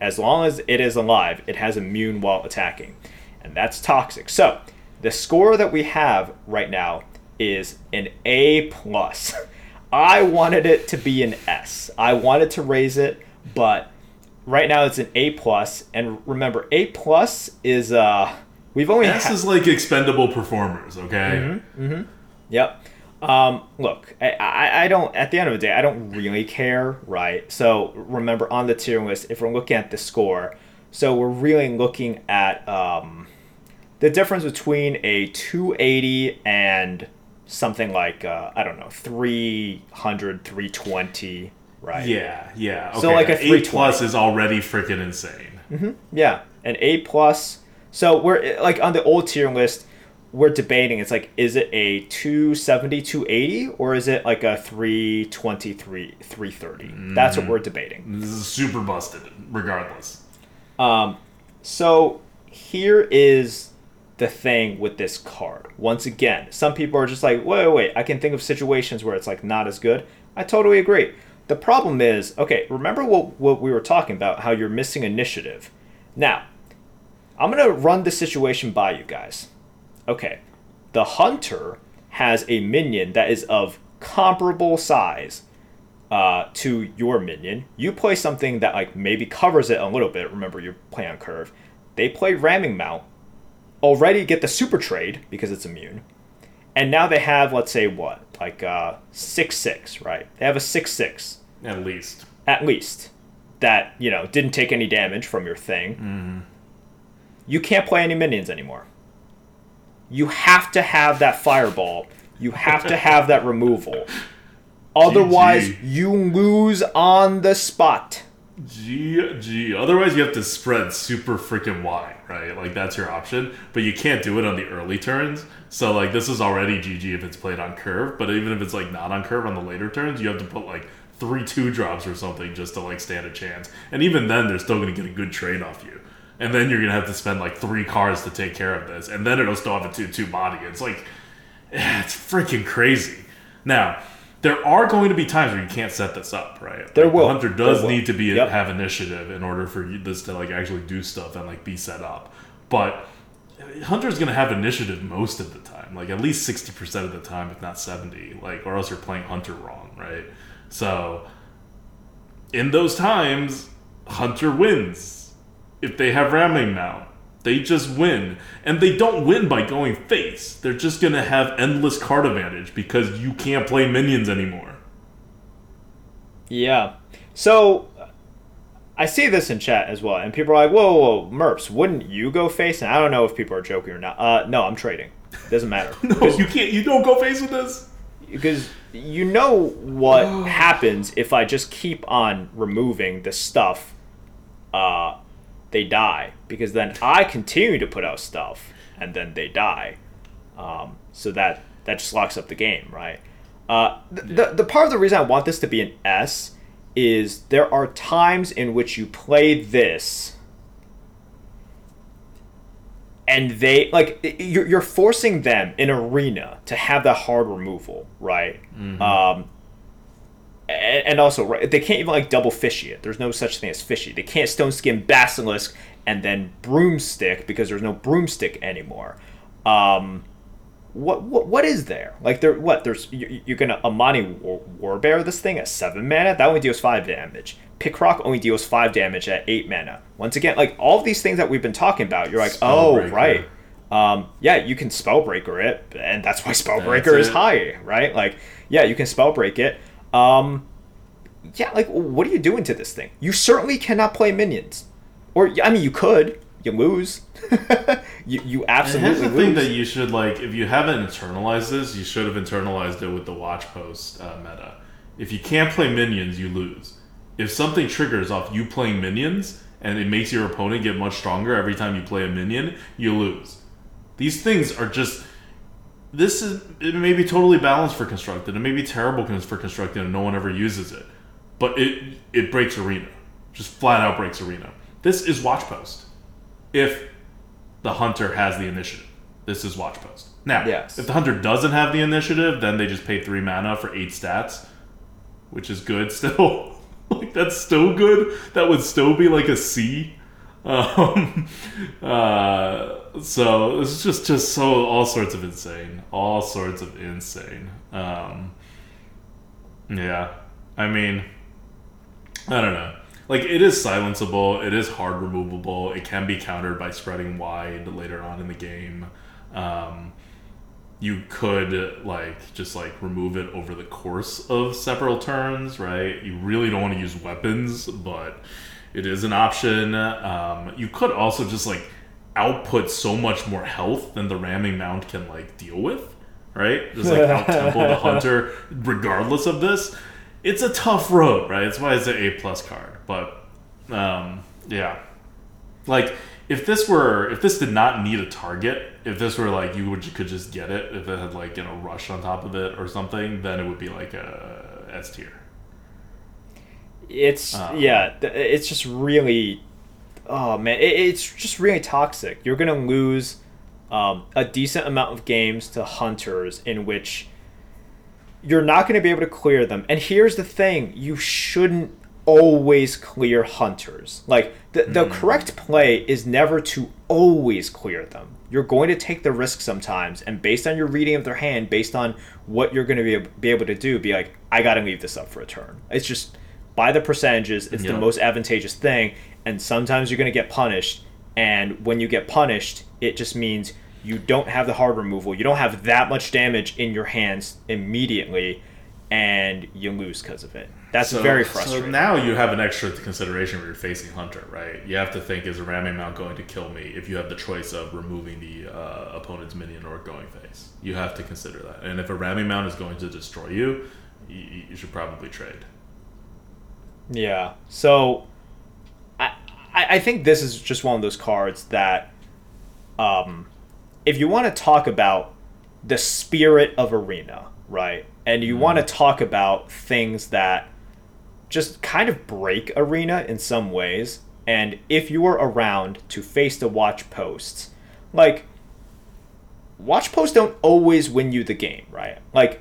As long as it is alive, it has immune while attacking. And that's toxic. So the score that we have right now is an A plus. I wanted it to be an S. I wanted to raise it, but right now it's an A plus. And remember, A plus is uh we've only S ha- is like expendable performers, okay? mm-hmm Yep. Um, look, I, I, I don't. At the end of the day, I don't really care, right? So remember, on the tier list, if we're looking at the score, so we're really looking at um, the difference between a 280 and something like uh, I don't know 300, 320, right? Yeah, yeah. Okay. So, like a 320. plus is already freaking insane. Yeah, an A plus. So we're like on the old tier list, we're debating. It's like, is it a 270, 280, or is it like a 323, 330? That's what we're debating. This is super busted, regardless. um So here is the thing with this card. Once again, some people are just like, wait, wait, wait. I can think of situations where it's like not as good. I totally agree. The problem is, okay, remember what, what we were talking about, how you're missing initiative. Now, I'm going to run the situation by you guys. Okay, the hunter has a minion that is of comparable size uh, to your minion. You play something that like maybe covers it a little bit. Remember, you're on curve. They play ramming mount. Already get the super trade because it's immune, and now they have let's say what like uh, six six right? They have a six six At least. at least that you know didn't take any damage from your thing. You can't play any minions anymore. You have to have that fireball. You have to have that removal. Otherwise, GG. you lose on the spot. G G. Otherwise, you have to spread super freaking wide, right? Like that's your option, but you can't do it on the early turns. So like this is already GG if it's played on curve, but even if it's like not on curve on the later turns, you have to put like three two drops or something just to like stand a chance. And even then, they're still gonna get a good trade off you. And then you're gonna have to spend like three cars to take care of this, and then it'll still have a two two body. It's like it's freaking crazy. Now there are going to be times where you can't set this up, right? There Like, will. The hunter does will. need to be Yep. have initiative in order for this to like actually do stuff and like be set up. But hunter's going to have initiative most of the time, like at least sixty percent of the time, if not seventy. Like, or else you're playing hunter wrong, right? So in those times, hunter wins if they have ramming mount. They just win. And they don't win by going face. They're just going to have endless card advantage because you can't play minions anymore. Yeah. So I see this in chat as well, and people are like, "Whoa, whoa, whoa, Merps, wouldn't you go face?" And I don't know if people are joking or not. Uh, no, I'm trading. It Doesn't matter. No, you can't. You don't go face with this. because you know what happens if I just keep on removing the stuff. Uh, they die because then I continue to put out stuff, and then they die. Um, so that that just locks up the game, right? Uh, the, the the part of the reason I want this to be an S is there are times in which you play this and they like you're, you're forcing them in arena to have that hard removal right um and, and also right they can't even like double fishy it there's no such thing as fishy. They can't stone skin basilisk and then broomstick because there's no broomstick anymore. Um what what, what is there? Like there what there's you, you're gonna amani war, warbear this thing at seven mana? That only deals five damage. Pickrock only deals five damage at eight mana. Once again like all of these things that we've been talking about you're like oh right. Um, yeah, you can spellbreaker it, and that's why spellbreaker That's is it. high, right? Like, yeah, you can spellbreak it. Um, yeah, like, what are you doing to this thing? You certainly cannot play minions, or I mean, you could, you lose, you you And here's absolutely the thing that you should like. If you haven't internalized this, you should have internalized it with the watch post uh, meta. If you can't play minions, you lose. If something triggers off you playing minions and it makes your opponent get much stronger every time you play a minion, you lose. These things are just. This is it may be totally balanced for constructed. It may be terrible for constructed, and no one ever uses it. But it it breaks arena, just flat out breaks arena. This is watch post. If the hunter has the initiative. This is watch post. Now, Yes. if the hunter doesn't have the initiative, then they just pay three mana for eight stats, which is good still. like that's still good. That would still be like a C. Um, uh, so it's just just so all sorts of insane, all sorts of insane. Um, yeah, I mean, I don't know. Like it is silenceable, it is hard removable. It can be countered by spreading wide later on in the game. Um, you could like just like remove it over the course of several turns, right? You really don't want to use weapons, but it is an option. Um, you could also just like output so much more health than the ramming mount can like deal with, right? Just like out tempo the hunter, regardless of this. It's a tough road, right? That's why it's an A plus card. But um, yeah, like if this were if this did not need a target, if this were like you would you could just get it, if it had like you know rush on top of it or something, then it would be like a S tier. It's Um, yeah, it's just really, oh man, it, it's just really toxic. You're gonna lose um, a decent amount of games to hunters in which you're not gonna be able to clear them. And here's the thing: you shouldn't always clear hunters. Like the the correct play is never to always clear them. You're going to take the risk sometimes, and based on your reading of their hand, based on what you're going to be be able to do, be like, I got to leave this up for a turn. It's just by the percentages, it's the most advantageous thing, and sometimes you're going to get punished. And when you get punished, it just means you don't have the hard removal. You don't have that much damage in your hands immediately, and you lose because of it. That's So- very frustrating. So now you have an extra consideration when you're facing Hunter, right? You have to think: Is a ramming mount going to kill me? If you have the choice of removing the uh, opponent's minion or going face, you have to consider that. And if a ramming mount is going to destroy you, you, you should probably trade. Yeah. So I, I think this is just one of those cards that, um, if you want to talk about the spirit of Arena, right, and you want to talk about things that just kind of break Arena in some ways, and if you were around to face the watch posts, like watch posts don't always win you the game, right? Like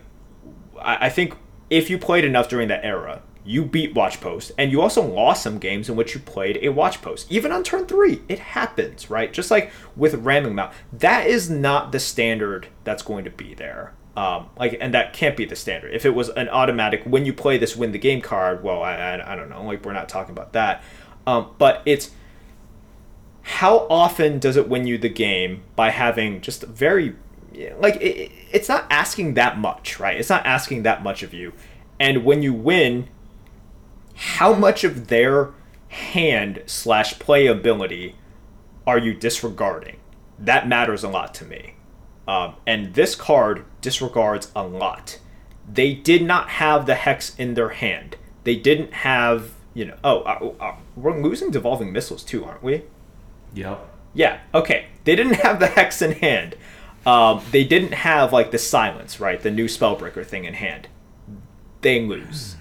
I, I think if you played enough during that era, you beat watch post, and you also lost some games in which you played a watch post. Even on turn three, it happens, right? Just like with ramming mount, that is not the standard that's going to be there. Um, like, and that can't be the standard. If it was an automatic when you play this win the game card, well, I, I, I don't know. Like, we're not talking about that. Um, but it's how often does it win you the game by having just very like it, it's not asking that much, right? It's not asking that much of you. And when you win, how much of their hand slash playability are you disregarding? That matters a lot to me. Um, and this card disregards a lot. They did not have the hex in their hand. They didn't have, you know. Oh, uh, uh, we're losing devolving missiles too, aren't we? Yep. Yeah. Okay. They didn't have the hex in hand. Um, they didn't have like the silence, right? The new spellbreaker thing in hand. They lose.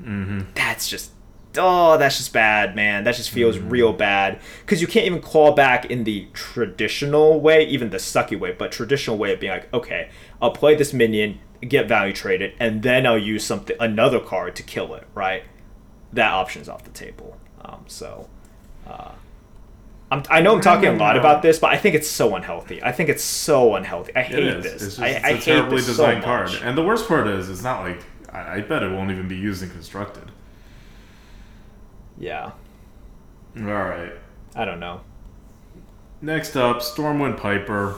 Mm-hmm. That's just oh, that's just bad, man. That just feels real bad because you can't even claw back in the traditional way, even the sucky way, but traditional way of being like, okay, I'll play this minion, get value traded, and then I'll use something another card to kill it, right? That option's off the table. Um, so. Uh, I'm, I know I'm talking a lot about this, but I think it's so unhealthy. I think it's so unhealthy. I hate this. It's just I, it's I a hate terribly designed so card. And the worst part is, it's not like I, I bet it won't even be used and constructed. Yeah, All right. I don't know. Next up, Stormwind Piper.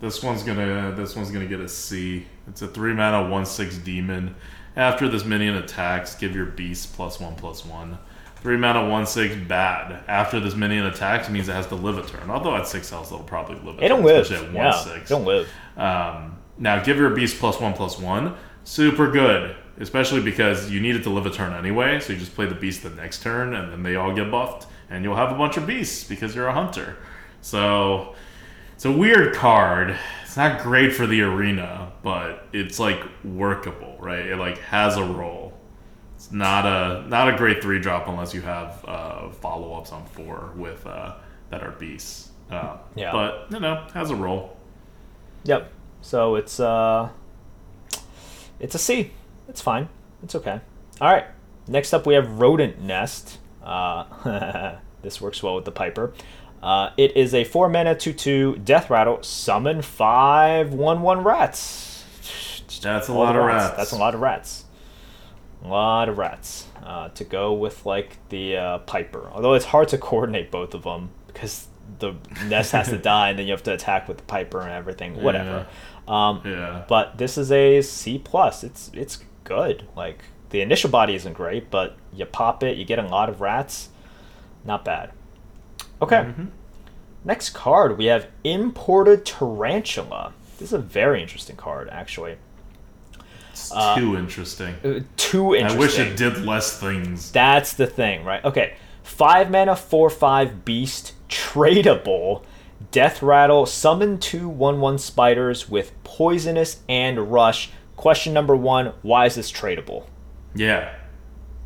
This one's gonna this one's gonna get a C. It's a three mana one six demon. After this minion attacks, give your beast plus one plus one. Three mana one six bad. After this minion attacks means it has to live a turn. Although at six health it'll probably live a They turn. don't live. at Yeah, one six. don't live. Um, now, give your beast plus one plus one. Super good, especially because you need it to live a turn anyway. So you just play the beast the next turn, and then they all get buffed, and you'll have a bunch of beasts because you're a hunter. So it's a weird card. It's not great for the arena, but it's like workable, right? It like has a role. It's not a not a great three drop unless you have uh, follow ups on four with uh, that are beasts. Uh, Yeah. But you know, has a role. Yep. So it's uh, it's a C. It's fine. It's okay. All right. Next up, we have Rodent Nest. Uh, this works well with the Piper. Uh, it is a four mana two two death rattle. Summon five one one rats. That's a All lot of rats. That's a lot of rats. A lot of rats uh, to go with like the uh, Piper. Although it's hard to coordinate both of them because the nest has to die and then you have to attack with the Piper and everything. Whatever. Um, Yeah. but this is a C plus. It's it's good. Like the initial body isn't great, but you pop it, you get a lot of rats. Not bad. Okay. Mm-hmm. Next card we have Imported Tarantula. This is a very interesting card, actually. It's Uh, too interesting. Uh, Too interesting. I wish it did less things. That's the thing, right? Okay. Five mana, four five beast, tradable, death rattle, summon two one one spiders with poisonous and rush. Question number one: Why is this tradable? Yeah.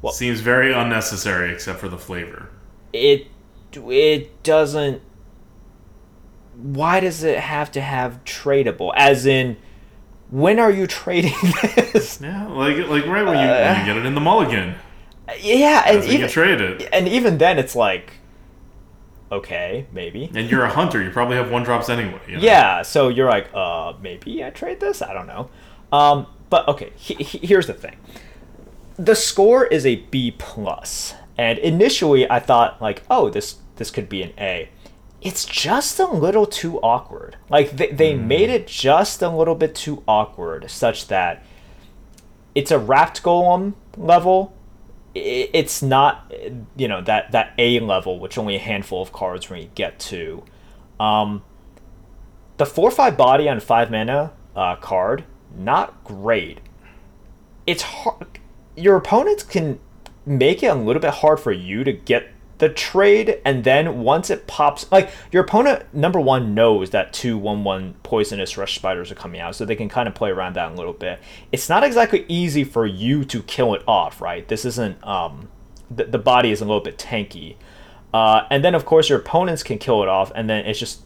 Well- Seems very unnecessary except for the flavor. It it doesn't. Why does it have to have tradable? As in, when are you trading this? Yeah, like like right when you, when you uh, get it in the mulligan. yeah, and even trade it. and even then, it's like, okay, maybe. And you're a hunter, you probably have one drops anyway. you know? Yeah, so you're like, uh, maybe I trade this. I don't know. Um, but okay, he, he- here's the thing. The score is a B plus, and initially I thought like, oh, this this could be an A. It's just a little too awkward. Like they, they made it just a little bit too awkward, such that it's a wrapped golem level. It's not, you know, that that A level, which only a handful of cards when you get to. Um, the four five body on five mana uh, card not great. It's hard. Your opponents can make it a little bit hard for you to get the trade and then once it pops like your opponent number one knows that two one one poisonous rush spiders are coming out so they can kind of play around that a little bit. It's not exactly easy for you to kill it off right? This isn't um the, the body is a little bit tanky. Uh, and then of course your opponents can kill it off and then it's just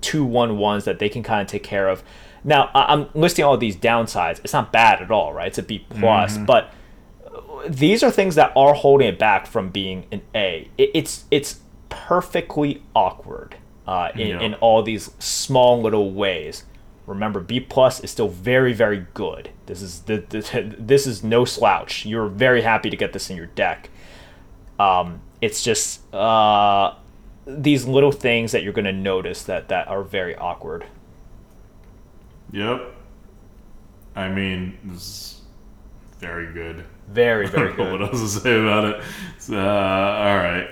two one ones that they can kind of take care of. Now i'm listing all these downsides. It's not bad at all right? It's a b plus but these are things that are holding it back from being an A. It, it's it's perfectly awkward uh, in Yeah. in all these small little ways. Remember, B plus is still very very good. This is the, the, this is no slouch. You're very happy to get this in your deck. Um, it's just uh, these little things that you're going to notice that that are very awkward. Yep. I mean, this is very good. Very very I don't know good. what else to say about it. So, uh, all right.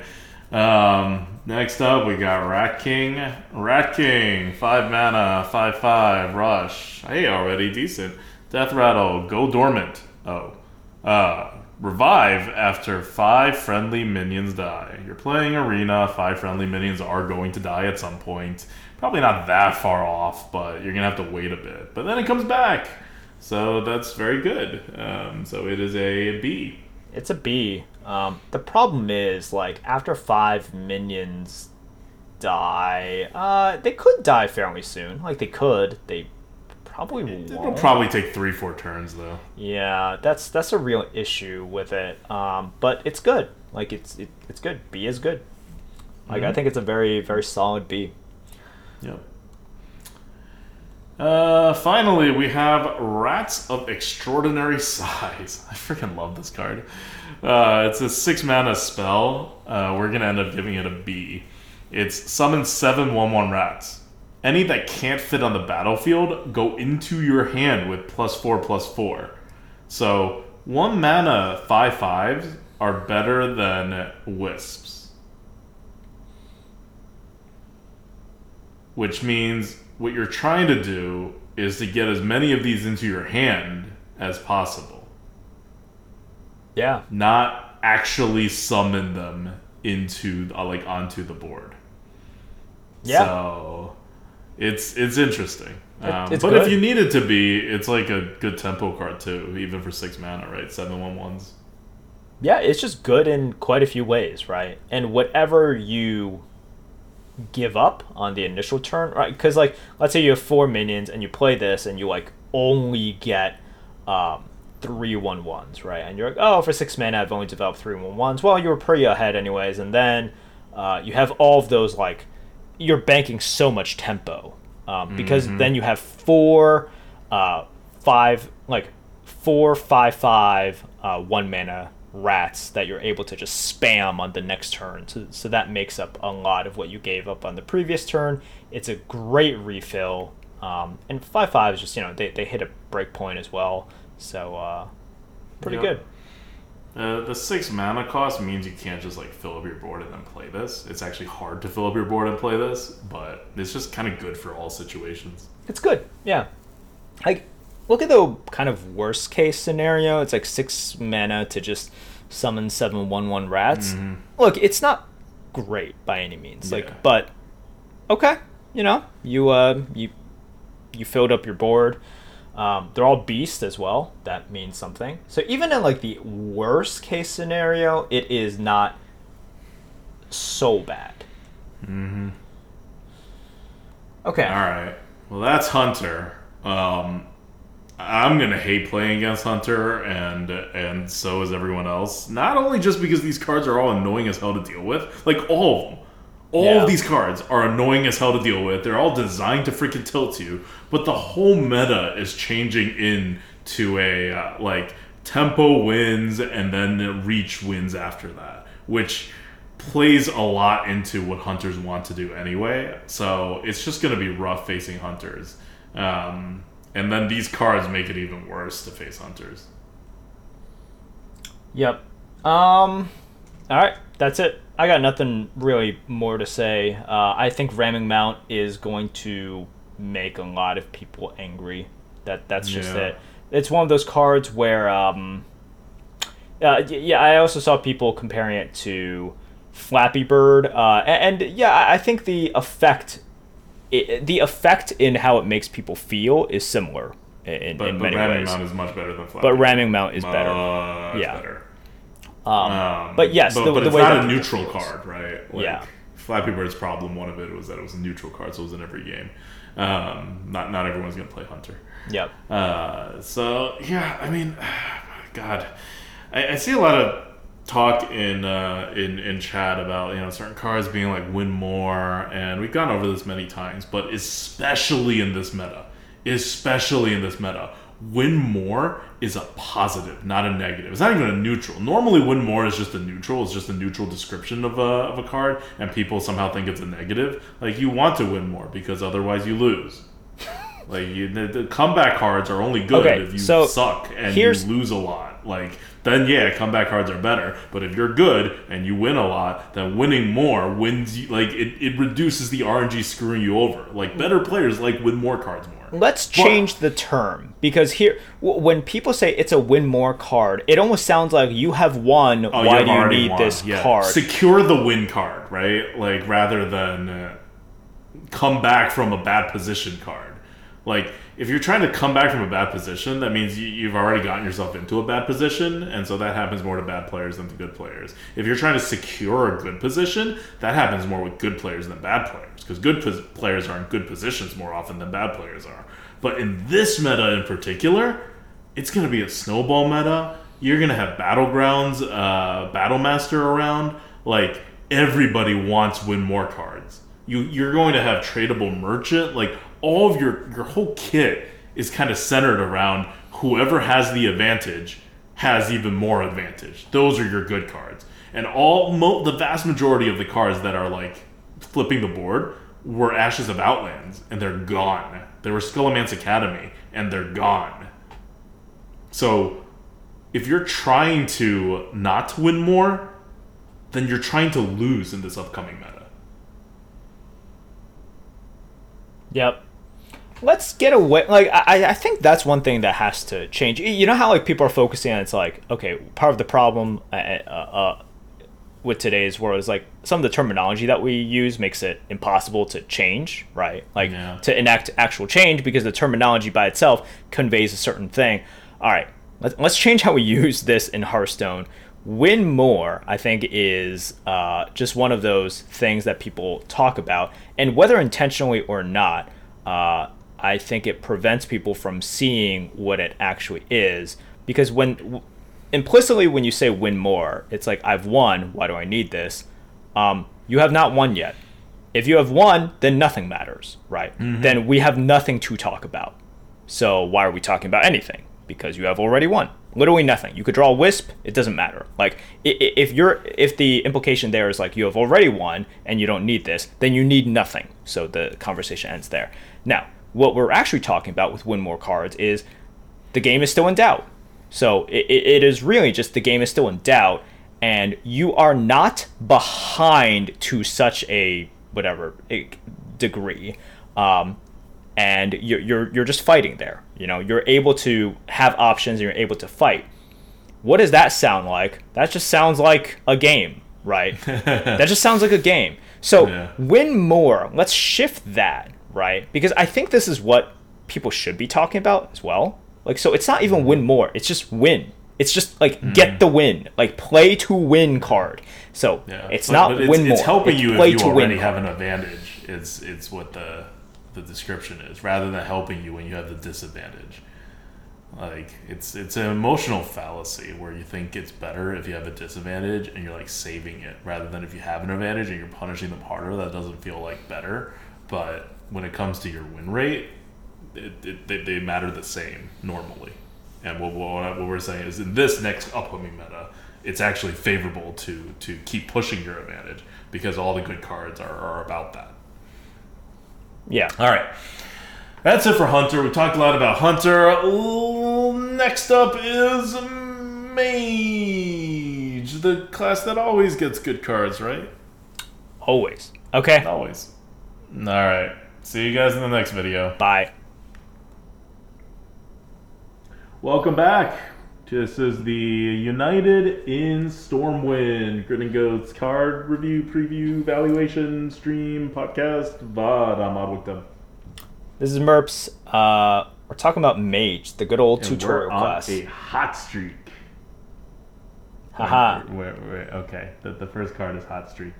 Um, next up, we got Rat King. Rat King, five mana, five five rush. Hey, already decent. Death Rattle, go dormant. Oh, uh, revive after five friendly minions die. You're playing arena. Five friendly minions are going to die at some point. Probably not that far off, but you're gonna have to wait a bit. But then it comes back. So that's very good. Um, so it is a B. It's a B. Um, the problem is, like, after five minions die, uh, they could die fairly soon. Like, they could. They probably won't. It'll probably take three, four turns though. yeah, that's that's a real issue with it. Um, but it's good. Like, it's it, it's good. B is good. Like, I think it's a very very solid B. Yep. Uh, finally, we have Rats of Extraordinary Size. I freaking love this card. Uh, it's a six mana spell. Uh, we're gonna end up giving it a B. It's summon seven one one rats. Any that can't fit on the battlefield go into your hand with plus four plus four. So one mana five fives are better than wisps. which means what you're trying to do is to get as many of these into your hand as possible, Yeah. not actually summon them into uh, like onto the board. Yeah. So it's it's interesting. Um, it's but good. if you need it to be, it's like a good tempo card too, even for six mana, right? Seven one ones. Yeah, it's just good in quite a few ways, right? And whatever you give up on the initial turn, right? Because like, let's say you have four minions and you play this and you like only get um, three one ones, right? And you're like, oh, for six mana, I've only developed three one ones. Well, you were pretty ahead anyways, and then uh, you have all of those like you're banking so much tempo um, because then you have four, uh, five like four five five uh, one mana rats that you're able to just spam on the next turn. So, so that makes up a lot of what you gave up on the previous turn. It's a great refill. Um, and five five is just you know they, they hit a break point as well. So uh, pretty Yep. good. Uh, the six mana cost means you can't just like fill up your board and then play this. It's actually hard to fill up your board and play this, but it's just kind of good for all situations. It's good. Yeah. Like, look at the kind of worst case scenario. It's like six mana to just summon seven one one rats. Look, it's not great by any means. Yeah. Like, but okay, you know, you uh, you you filled up your board. Um, they're all beast as well. That means something. So even in like the worst case scenario, it is not so bad. Mm-hmm. Okay. All right. Well, that's Hunter. Um, I'm gonna hate playing against Hunter, and and so is everyone else. Not only just because these cards are all annoying as hell to deal with, like all of them. All Yeah. of these cards are annoying as hell to deal with. They're all designed to freaking tilt you, but the whole meta is changing into a uh, like tempo wins and then reach wins after that, which plays a lot into what hunters want to do anyway. So it's just going to be rough facing hunters. Um, and then these cards make it even worse to face hunters. Yep. Um. All right, that's it. I got nothing really more to say. Uh, I think ramming mount is going to make a lot of people angry. That that's just Yeah. it. It's one of those cards where um. Uh, yeah, I also saw people comparing it to Flappy Bird, uh, and, and yeah, I I think the effect, i the effect in how it makes people feel is similar in, But, in but many ramming ways. mount is much better than flat. but ramming mount is better. Yeah. better. Um, but yes, but, the, but the it's way not a neutral card, right? Like, Yeah. Flappy Bird's problem, one of it was that it was a neutral card, so it was in every game. Um, not not everyone's gonna play Hunter. Yep. Uh, so yeah, I mean, God, I, I see a lot of talk in uh, in in chat about you know certain cards being like win more, and we've gone over this many times, but especially in this meta, especially in this meta, win more is a positive, not a negative. It's not even a neutral. Normally, win more is just a neutral. It's just a neutral description of a of a card, and people somehow think it's a negative. Like you want to win more because otherwise you lose. Like you, the, the comeback cards are only good Okay, if you so suck and you lose a lot. Like then, yeah, comeback cards are better. But if you're good and you win a lot, then winning more wins. You, like it, it reduces the RNG screwing you over. Like better players like win more cards more. Let's change the term because here, w- when people say it's a win more card, it almost sounds like you have won. Oh, why do you need won. this Yeah. card? Secure the win card, right? Like rather than uh, come back from a bad position card. Like if you're trying to come back from a bad position, that means you, you've already gotten yourself into a bad position, and so that happens more to bad players than to good players. If you're trying to secure a good position, that happens more with good players than bad players, because good pos- players are in good positions more often than bad players are. But in this meta in particular, it's going to be a snowball meta. You're going to have battlegrounds, uh, battlemaster around. Like everybody wants win more cards. You you're going to have tradable merchant. Like all of your your whole kit is kind of centered around whoever has the advantage has even more advantage. Those are your good cards. And all mo- the vast majority of the cards that are like flipping the board were Ashes of Outlands, and they're gone. They were Scholomance Academy, and they're gone. So, if you're trying to not win more, then you're trying to lose in this upcoming meta. Yep. Let's get away. Like I, I think that's one thing that has to change. You know how like people are focusing on it's like okay, part of the problem uh, uh, uh, with today's world is like some of the terminology that we use makes it impossible to change, right? Like Yeah. to enact actual change because the terminology by itself conveys a certain thing. All right, let's let's change how we use this in Hearthstone. Win more, I think, is uh, just one of those things that people talk about, and whether intentionally or not, uh, I think it prevents people from seeing what it actually is. Because when w- implicitly, when you say win more, it's like I've won. Why do I need this? Um, you have not won yet. If you have won, then nothing matters, right? Then we have nothing to talk about. So why are we talking about anything? Because you have already won. Literally nothing. You could draw a wisp. It doesn't matter. Like if you're if the implication there is like you have already won and you don't need this, then you need nothing. So the conversation ends there. Now, what we're actually talking about with win more cards is the game is still in doubt. So it, it is really just the game is still in doubt, and you are not behind to such a whatever eh, degree, um, and you're, you're you're just fighting there. You know, you're able to have options, and you're able to fight. What does that sound like? That just sounds like a game, right? that just sounds like a game. So Yeah. win more. Let's shift that, right? Because I think this is what people should be talking about as well. Like, so it's not even win more. It's just win. It's just like hmm. get the win, like play to win card. So Yeah, it's but- not but win more. It's helping it's you play if to you win already have an advantage. It's it's what the the description is, rather than helping you when you have the disadvantage. Like it's it's an emotional fallacy where you think it's better if you have a disadvantage and you're like saving it, rather than if you have an advantage and you're punishing them harder. That doesn't feel like better. But when it comes to your win rate, it, it, they, they matter the same normally. And what, what, what we're saying is in this next upcoming meta, it's actually favorable to to keep pushing your advantage because all the good cards are, are about that. Yeah. All right. That's it for Hunter. We talked a lot about Hunter. Next up is Mage, the class that always gets good cards, right? Always. Okay. Always. All right. See you guys in the next video. Bye. Welcome back. This is the United in Stormwind Grid and Goats card review, preview, valuation, stream, podcast, VOD. I'm Odd Them. This is Merps. Uh, we're talking about Mage, the good old And tutorial we're on class. a hot streak. Haha. Wait, wait, wait, okay, the, the first card is Hot Streak.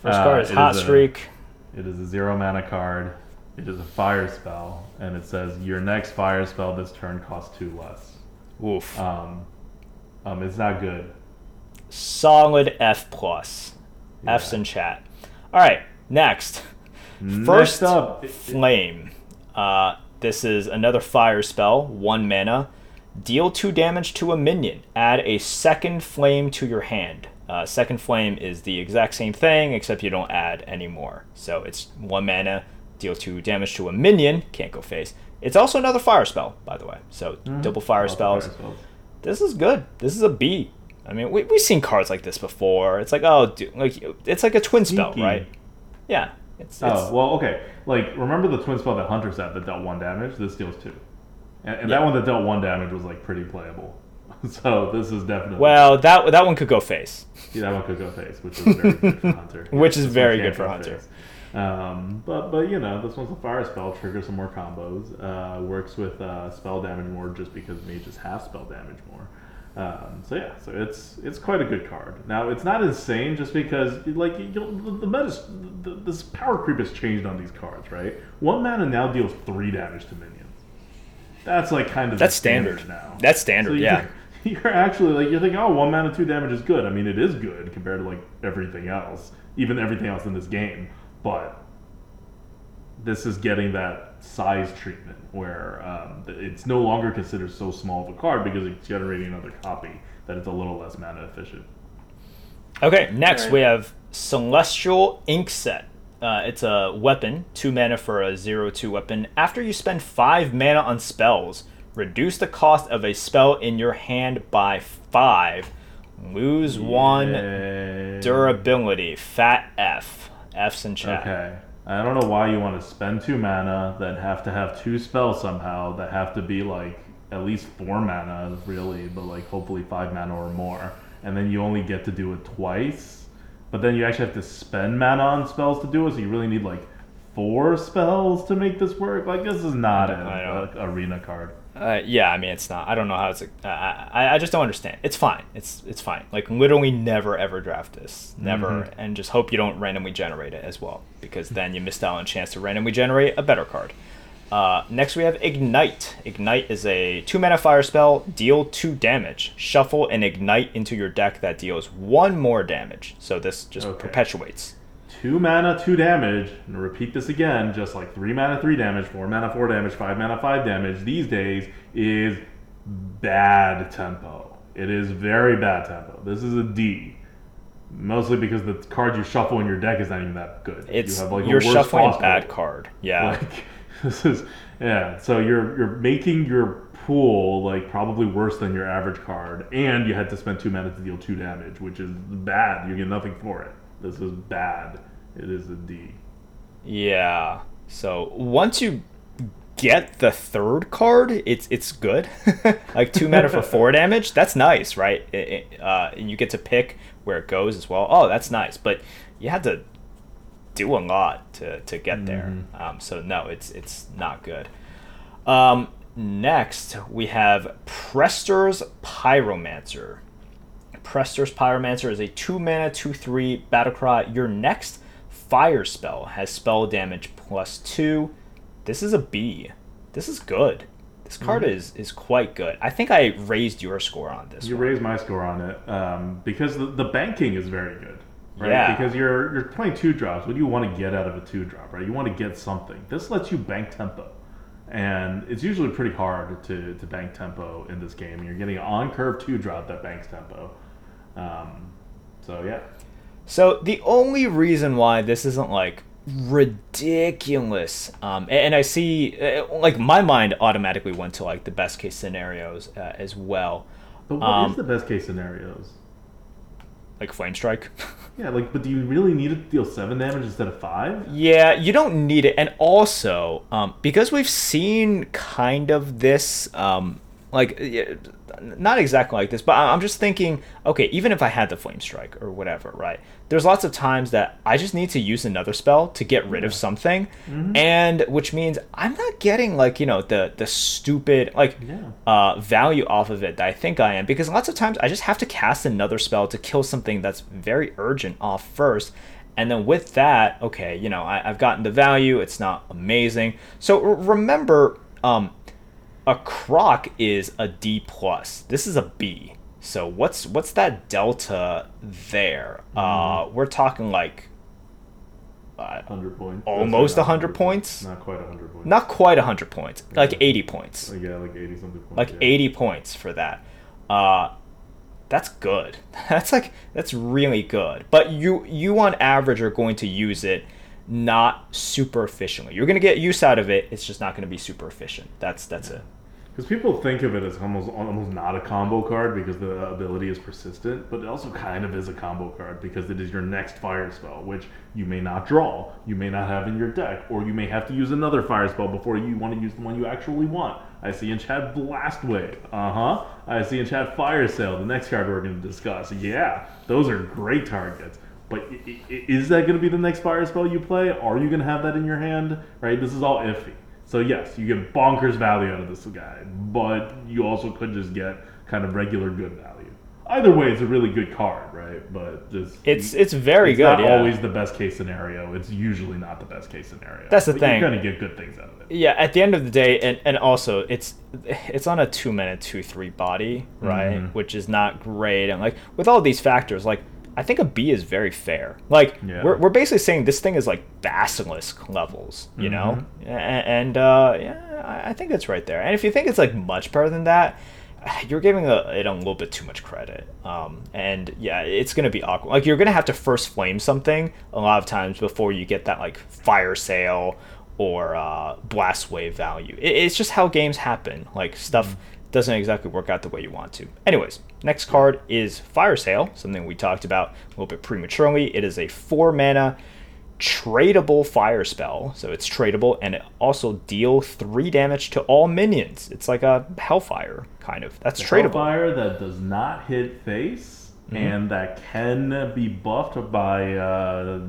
First Uh, card is it Hot a- Streak. It is a zero mana card. It is a fire spell, and it says your next fire spell this turn costs two less. Oof. Um, um, it's not good. Solid F plus. F's in chat. All right, next. Next First up, it- it- Flame. Uh, this is another fire spell, one mana. Deal two damage to a minion. Add a second flame to your hand. Uh, second flame is the exact same thing, except you don't add any more. So it's one mana, deal two damage to a minion. Can't go face. It's also another fire spell, by the way. So mm-hmm. double fire spells. fire spells. This is good. This is a B. I mean, we, we've seen cards like this before. It's like, oh, dude, like it's like a twin spell, right? Yeah. It's, oh, it's Oh well, okay. Like remember the twin spell that Hunter set that dealt one damage? This deals two, and, and Yeah. that one that dealt one damage was like pretty playable. so this is definitely well, that that one could go face. Yeah, that one could go face, which is very good for Hunter. Which is very good for Hunter. face. Um, but but you know this one's a fire spell, triggers some more combos. Uh, works with uh, spell damage more just because mages have spell damage more. Um, so yeah, so it's it's quite a good card. Now it's not insane just because like the, the meta, the, this power creep has changed on these cards, right? One mana now deals three damage to minions. That's like kind of the That's standard. now. That's standard, you're- yeah. You're actually like you're thinking, oh, one mana, two damage is good. I mean, it is good compared to like everything else, even everything else in this game. But this is getting that size treatment where um, it's no longer considered so small of a card because it's generating another copy that it's a little less mana efficient. Okay, next Alright. we have Celestial Ink Set. Uh, it's a weapon, two mana for a zero two weapon. After you spend five mana on spells, reduce the cost of a spell in your hand by five. Lose one durability. Fat F. F's in chat. Okay. I don't know why you want to spend two mana then have to have two spells somehow that have to be like at least four mana really, but like hopefully five mana or more, and then you only get to do it twice. But then you actually have to spend mana on spells to do it, so you really need like four spells to make this work. Like this is not I know. a, a arena card. Uh, yeah, I mean it's not. I don't know how it's. Uh, I I just don't understand. It's fine. It's it's fine. Like literally never ever draft this. Never, Mm-hmm. and just hope you don't randomly generate it as well, because then you missed out on a chance to randomly generate a better card. Uh, next we have Ignite. Ignite is a two mana fire spell. Deal two damage. Shuffle and ignite into your deck that deals one more damage. So this just Okay. perpetuates. Two mana, two damage. And repeat this again, just like three mana, three damage, four mana, four damage, five mana, five damage. These days is bad tempo. It is very bad tempo. This is a D. Mostly because the card you shuffle in your deck is not even that good. It's you have like you're shuffling a possible- bad card. Yeah. Like this is yeah. So you're you're making your pool like probably worse than your average card, and you had to spend two mana to deal two damage, which is bad. You get nothing for it. This is bad. It is a D. Yeah. So once you get the third card, it's it's good. like two mana for four damage. That's nice, right? It, it, uh, and you get to pick where it goes as well. Oh, that's nice. But you had to do a lot to, to get there. Um, so no, it's it's not good. Um, next we have Prestor's Pyromancer. Prestor's Pyromancer is a 2 mana 2 3 battlecry. Your next fire spell has spell damage plus 2. This is a B. This is good. This card is is quite good. I think I raised your score on this. You one. raise my score on it um, because the, the banking is very good, right? Yeah. Because you're you're playing two drops. What do you want to get out of a two drop, right? You want to get something. This lets you bank tempo, and it's usually pretty hard to, to bank tempo in this game. You're getting an on curve two drop that banks tempo. Um, so yeah, So the only reason why this isn't like ridiculous, um, and, I see uh, like my mind automatically went to like the best case scenarios uh, as well, but what is Um, the best case scenarios? like flame strike. Yeah, like, but do you really need it to deal seven damage instead of five? Yeah, you don't need it. And also, um, because we've seen kind of this, um, like not exactly like this but i'm just thinking okay even if i had the flame strike or whatever right there's lots of times that i just need to use another spell to get rid of something. And which means i'm not getting like you know the the stupid like Yeah. uh, value off of it that i think i am. Because lots of times i just have to cast another spell to kill something that's very urgent off first. And then with that okay you know I, i've gotten the value. It's not amazing. So remember um a croc is a D plus. This is a B. So what's what's that delta there? Uh, we're talking like uh, 100 points. Almost not 100 points? Not quite 100 points. not quite hundred points, like eighty points, Like, yeah, like 80 something points. like yeah. eighty points for that. Uh, that's good. That's like that's really good. But you you on average are going to use it not super efficiently. You're going to get use out of it. It's just not going to be super efficient. That's that's it. Because people think of it as almost almost not a combo card because the ability is persistent, but it also kind of is a combo card because it is your next fire spell, which you may not draw, you may not have in your deck, or you may have to use another fire spell before you want to use the one you actually want. I see in chat Blast Wave. Uh huh. I see in chat Fire Sale, the next card we're going to discuss. Yeah, those are great targets. But is that going to be the next fire spell you play? Are you going to have that in your hand? Right? This is all iffy. So yes, you get bonkers value out of this guy, but you also could just get kind of regular good value. Either way, it's a really good card, right? But just It's it's very it's good. not yeah. always the best case scenario. It's usually not the best case scenario. That's the But thing. You're gonna get good things out of it. yeah at the end of the day and, and also it's it's on a two minute two three body right Mhm. which is not great and like with all these factors like i think a b is very fair like Yeah. we're, we're basically saying this thing is like basilisk levels you know Mm-hmm. A- and uh yeah I- i think it's right there and if you think it's like much better than that you're giving a, it a little bit too much credit um, and yeah it's gonna be awkward like you're gonna have to first flame something a lot of times before you get that like fire sale or uh, blast wave value. It, it's just how games happen. Like stuff doesn't exactly work out the way you want to. Anyways, next card is Fire Sale, something we talked about a little bit prematurely. It is a four mana tradable fire spell, so it's tradable, and it also deal three damage to all minions. It's like a Hellfire kind of. That's tradable. Fire that does not hit face Mm-hmm. and that can be buffed by uh,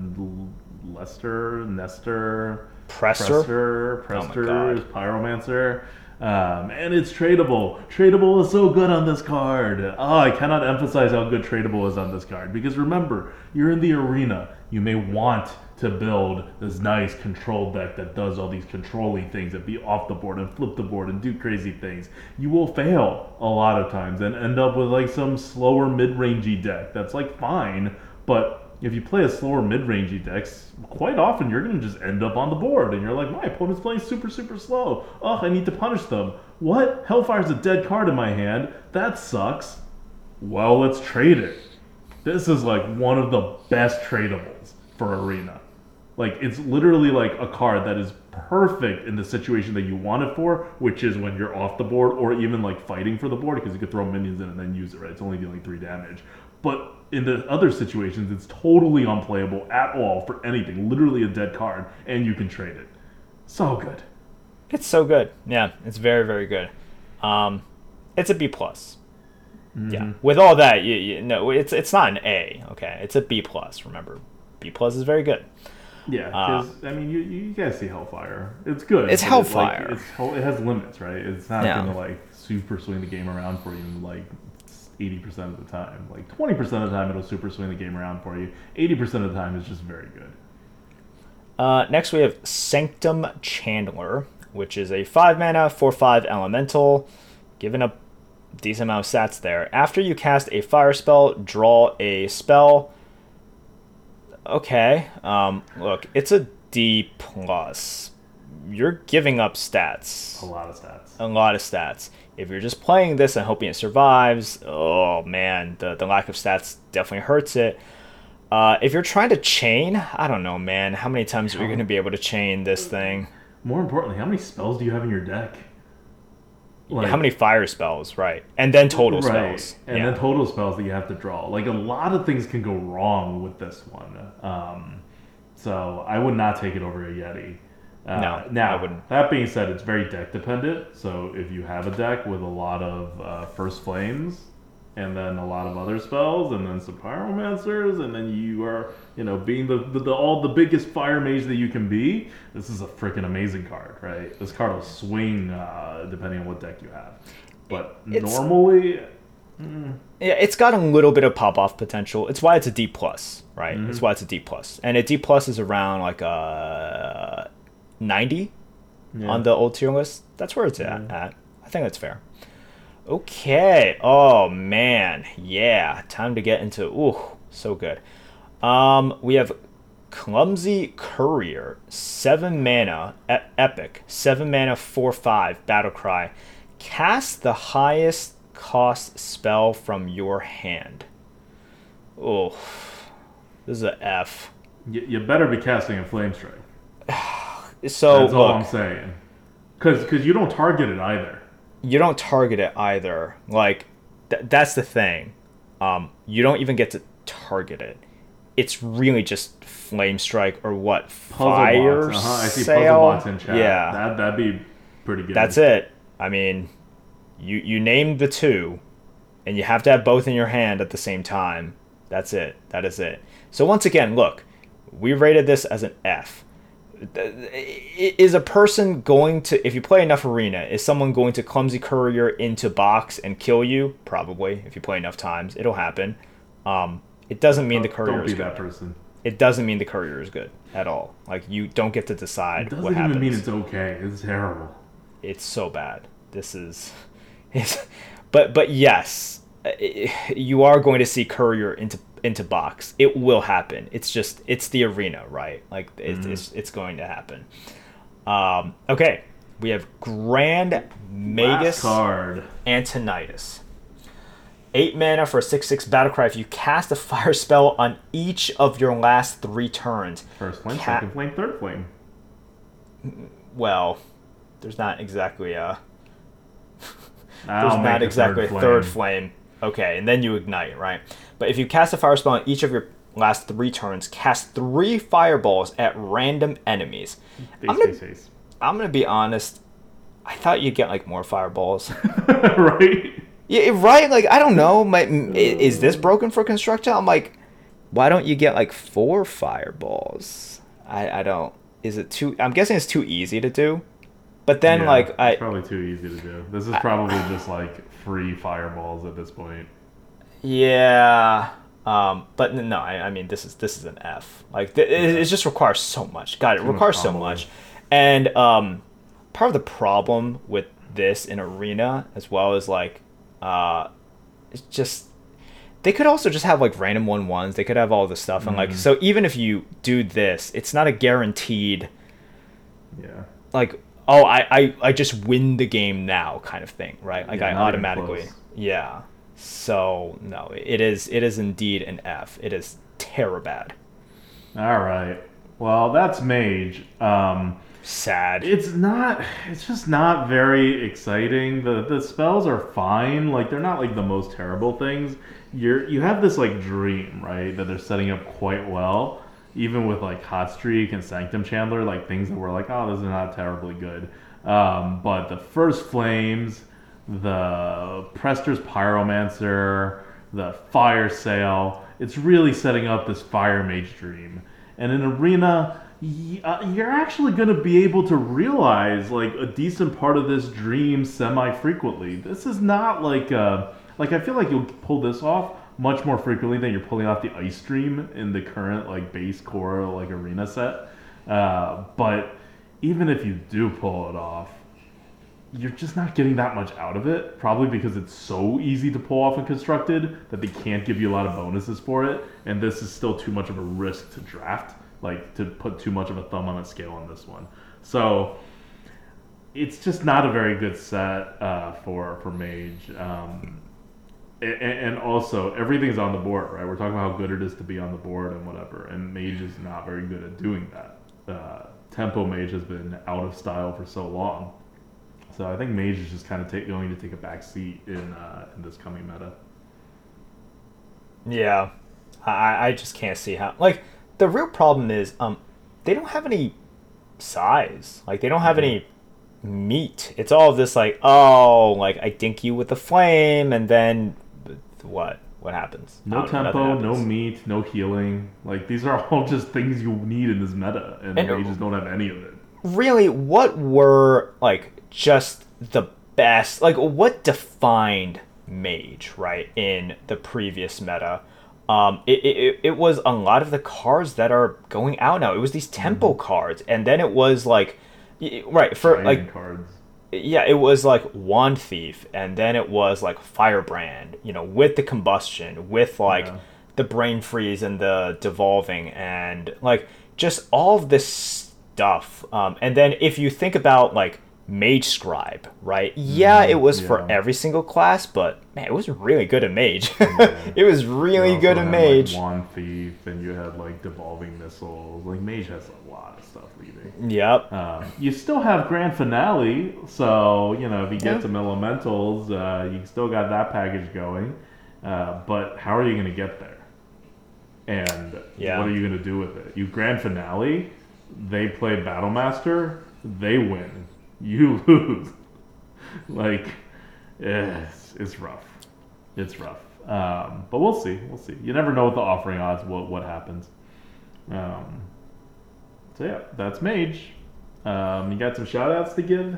Lester, Nestor, Presser? Prestor, Oh my is Pyromancer. Um, and it's tradable. Tradable is so good on this card. Oh, I cannot emphasize how good tradable is on this card. Because remember, you're in the arena. You may want to build this nice control deck that does all these controlling things that be off the board and flip the board and do crazy things. You will fail a lot of times and end up with like some slower mid-rangey deck that's like fine, but if you play a slower mid-rangey decks, quite often you're going to just end up on the board, and you're like, my opponent's playing super, super slow. Ugh, I need to punish them. What? Hellfire's a dead card in my hand. That sucks. Well, let's trade it. This is like one of the best tradables for Arena. Like, it's literally like a card that is perfect in the situation that you want it for, which is when you're off the board or even like fighting for the board because you could throw minions in and then use it, right? It's only dealing three damage. But in the other situations, it's totally unplayable at all for anything. Literally a dead card, and you can trade it. So good. It's so good. Yeah, it's very very good. Um, it's a B plus. Yeah. With all that, you, you no, it's it's not an A. Okay, it's a B plus. Remember, B plus is very good. Yeah, Uh, because I mean, you, you guys see Hellfire. It's good. It's Hellfire. It, like, it's, it has limits, right? It's not Yeah. gonna like super swing the game around for you like eighty percent of the time. Like twenty percent of the time, it'll super swing the game around for you. Eighty percent of the time, it's just very good. Uh, next, we have Sanctum Chandler, which is a 5 mana, 4 5 elemental. Given a decent amount of stats there. After you cast a fire spell, draw a spell. Okay. Um, look, it's a D. plus. You're giving up stats A lot of stats. a lot of stats. If you're just playing this and hoping it survives, oh man, the, the lack of stats definitely hurts it. Uh, if you're trying to chain, I don't know, man. How many times are you going to be able to chain this thing? More importantly, how many spells do you have in your deck? Like- how many fire spells, right? And then total right. spells. and yeah. then total spells that you have to draw. Like a lot of things can go wrong with this one. Um, so I would not take it over a Yeti. Uh, No, now I wouldn't. that being said, it's very deck dependent. So if you have a deck with a lot of uh, first flames, and then a lot of other spells, and then some pyromancers, and then you are, you know, being the, the, the all the biggest fire mage that you can be. This is a freaking amazing card, right? This card will swing uh, depending on what deck you have. But It's- normally, Yeah, it's got a little bit of pop off potential. It's why it's a D plus, right? Mm-hmm. It's why it's a D plus, and a D plus is around like a ninety Yeah. on the old tier list. That's where it's at. at. I think that's fair. Okay. Oh man, yeah. Time to get into. Ooh, so good. Um, we have Clumsy Courier, seven mana, e- epic, seven mana, four five, battle cry. Cast the highest cost spell from your hand. Oh, this is a F. you, you better be casting a flame strike. So That's all look, I'm saying. Because because you don't target it either. you don't target it either. Like th- that's the thing. Um, you don't even get to target it. It's really just flame strike or what Puzzle fire. Uh-huh. I see sail? puzzle box in chat. Yeah, That, that'd be pretty good. that's it. I mean, you you named the two, and you have to have both in your hand at the same time. That's it. That is it. So once again, look, we rated this as an F. Is a person going to, if you play enough arena, is someone going to clumsy courier into box and kill you? Probably. If you play enough times, it'll happen. Um, it doesn't mean the courier Don't is be good. that person. It doesn't mean the courier is good at all. Like you don't get to decide It doesn't what even happens mean it's okay. It's terrible. it's so bad. This is, it's, but but yes, you are going to see Courier into into box. It will happen. It's just it's the arena, right? Like it, it's it's going to happen. Um, okay, we have Grand Magus card. Antonidas. Eight mana for a six six battle cry. If you cast a fire spell on each of your last three turns, First flame, Cat- second flame, third flame. well, there's not exactly a There's not exactly a third flame. Okay, and then you ignite, right? But if you cast a fire spell on each of your last three turns, cast three fireballs at random enemies. Face, I'm gonna- face. I'm gonna be honest. I thought you'd get like more fireballs. right? yeah, right? Like I don't know. My, is this broken for constructor? I'm like, why don't you get like four fireballs? I I don't. Is it too? I'm guessing it's too easy to do. But then Yeah, like it's I probably too easy to do. This is probably just like free fireballs at this point. Yeah. Um, but no, I, I mean this is this is an F. Like th- it, it just requires so much. God, it requires so much. And um, part of the problem with this in arena as well is like, uh, it's just they could also just have like random one ones. They could have all this stuff and like Mm-hmm. so even if you do this, it's not a guaranteed Yeah. like oh I I, I just win the game now kind of thing right like Yeah, i automatically yeah so no it is it is indeed an f it is terrible bad All right. Well, that's mage. Um, sad it's not. It's just not very exciting. the The spells are fine. Like they're not like the most terrible things. You're you have this like dream, right? That they're setting up quite well. Even with like Hot Streak and Sanctum Chandler, like things that were like, oh, this is not terribly good. Um, but the first flames, the Prestor's Pyromancer, the Fire Sale, it's really setting up this Fire Mage dream. And in Arena, uh, you're actually going to be able to realize like a decent part of this dream semi-frequently. This is not like uh, like I feel like you'll pull this off much more frequently than you're pulling off the Ice Dream in the current like base core like Arena set. Uh, but even if you do pull it off, you're just not getting that much out of it. Probably because it's so easy to pull off and constructed that they can't give you a lot of bonuses for it. And this is still too much of a risk to draft, like to put too much of a thumb on the scale on this one. So it's just not a very good set uh, for for mage. Um, and, and also everything's on the board, right? We're talking about how good it is to be on the board and whatever. And mage is not very good at doing that. Uh, tempo mage has been out of style for so long. So I think mage is just kind of take, going to take a back seat in uh, in this coming meta. yeah i i just can't see how like the real problem is um they don't have any size. Like they don't have any meat. It's all this like, oh, like I dink you with the flame, and then what? What happens? No tempo, no meat, no healing. Like these are all just things you need in this meta, and, And- they just don't have any of it. really what were like just the best like what defined mage right in the previous meta um it, it, it was a lot of the cards that are going out now it was these tempo cards and then it was like right for like cards. yeah, it was like Wand Thief, and then it was like Firebrand, you know, with the combustion, with like Yeah. the brain freeze and the devolving, and like just all of this stuff. Um, and then if you think about like Mage Scribe, right? Yeah, it was for Mm-hmm. every single class, but man, it was really good at Mage. it was really also good at Mage. Like, Wand Thief, and you had like devolving missiles. Like Mage has a lot of stuff leaving. Yep. Um, you still have Grand Finale, so you know if you get Yeah. some elementals, uh, you still got that package going. Uh, but how are you going to get there? And Yeah. what are you going to do with it? You Grand Finale, they play Battle Master, they win, you lose. like, it's, it's rough. It's rough. Um, but we'll see. We'll see. You never know with the offering odds what what happens. Um, so yeah, that's Mage. Um, you got some shout outs to give?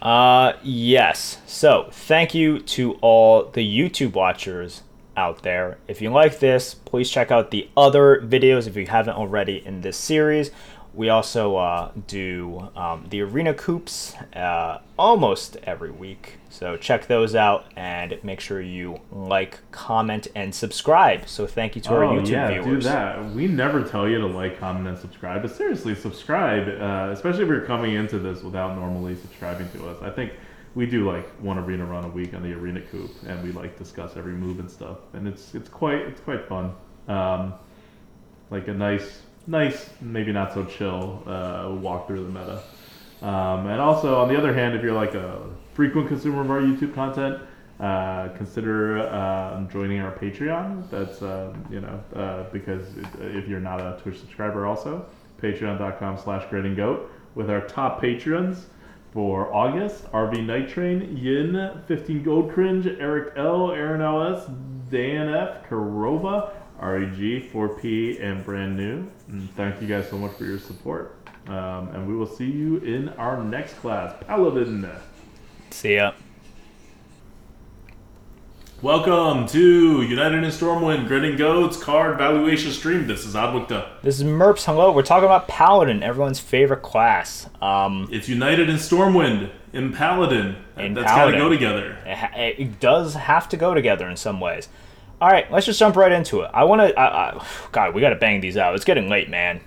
Uh, yes. So, thank you to all the YouTube watchers out there. If you like this, please check out the other videos if you haven't already in this series. We also uh, do um, the arena coops uh, almost every week. So check those out and make sure you like, comment, and subscribe. So thank you to our YouTube Oh, yeah, viewers. do that. We never tell you to like, comment, and subscribe, but seriously, subscribe. Uh, especially if you're coming into this without normally subscribing to us. I think we do like one arena run a week on the arena coop, and we like discuss every move and stuff, and it's it's quite it's quite fun. Um, like a nice nice maybe not so chill uh, walk through the meta. Um, and also, on the other hand, if you're like a frequent consumer of our YouTube content, uh, consider uh, joining our Patreon. That's uh, you know uh, because if you're not a Twitch subscriber, also Patreon.com/slash Goat with our top patrons for August: RV Night Train, Yin, 15 Gold Cringe, Eric L, Aaron LS, Dan F, Karova, REG, 4P, and Brand New. And thank you guys so much for your support. Um, and we will see you in our next class, Paladin. See ya. Welcome to United in Stormwind Grinning Goats card valuation stream. This is ADWCTA. This is Merps. Hello. We're talking about Paladin, everyone's favorite class. Um, It's United in Stormwind in Paladin. In That's Paladin. gotta go together. it, it does have to go together in some ways. All right, let's just jump right into it. I want to. I, I, God, we got to bang these out. It's getting late, man.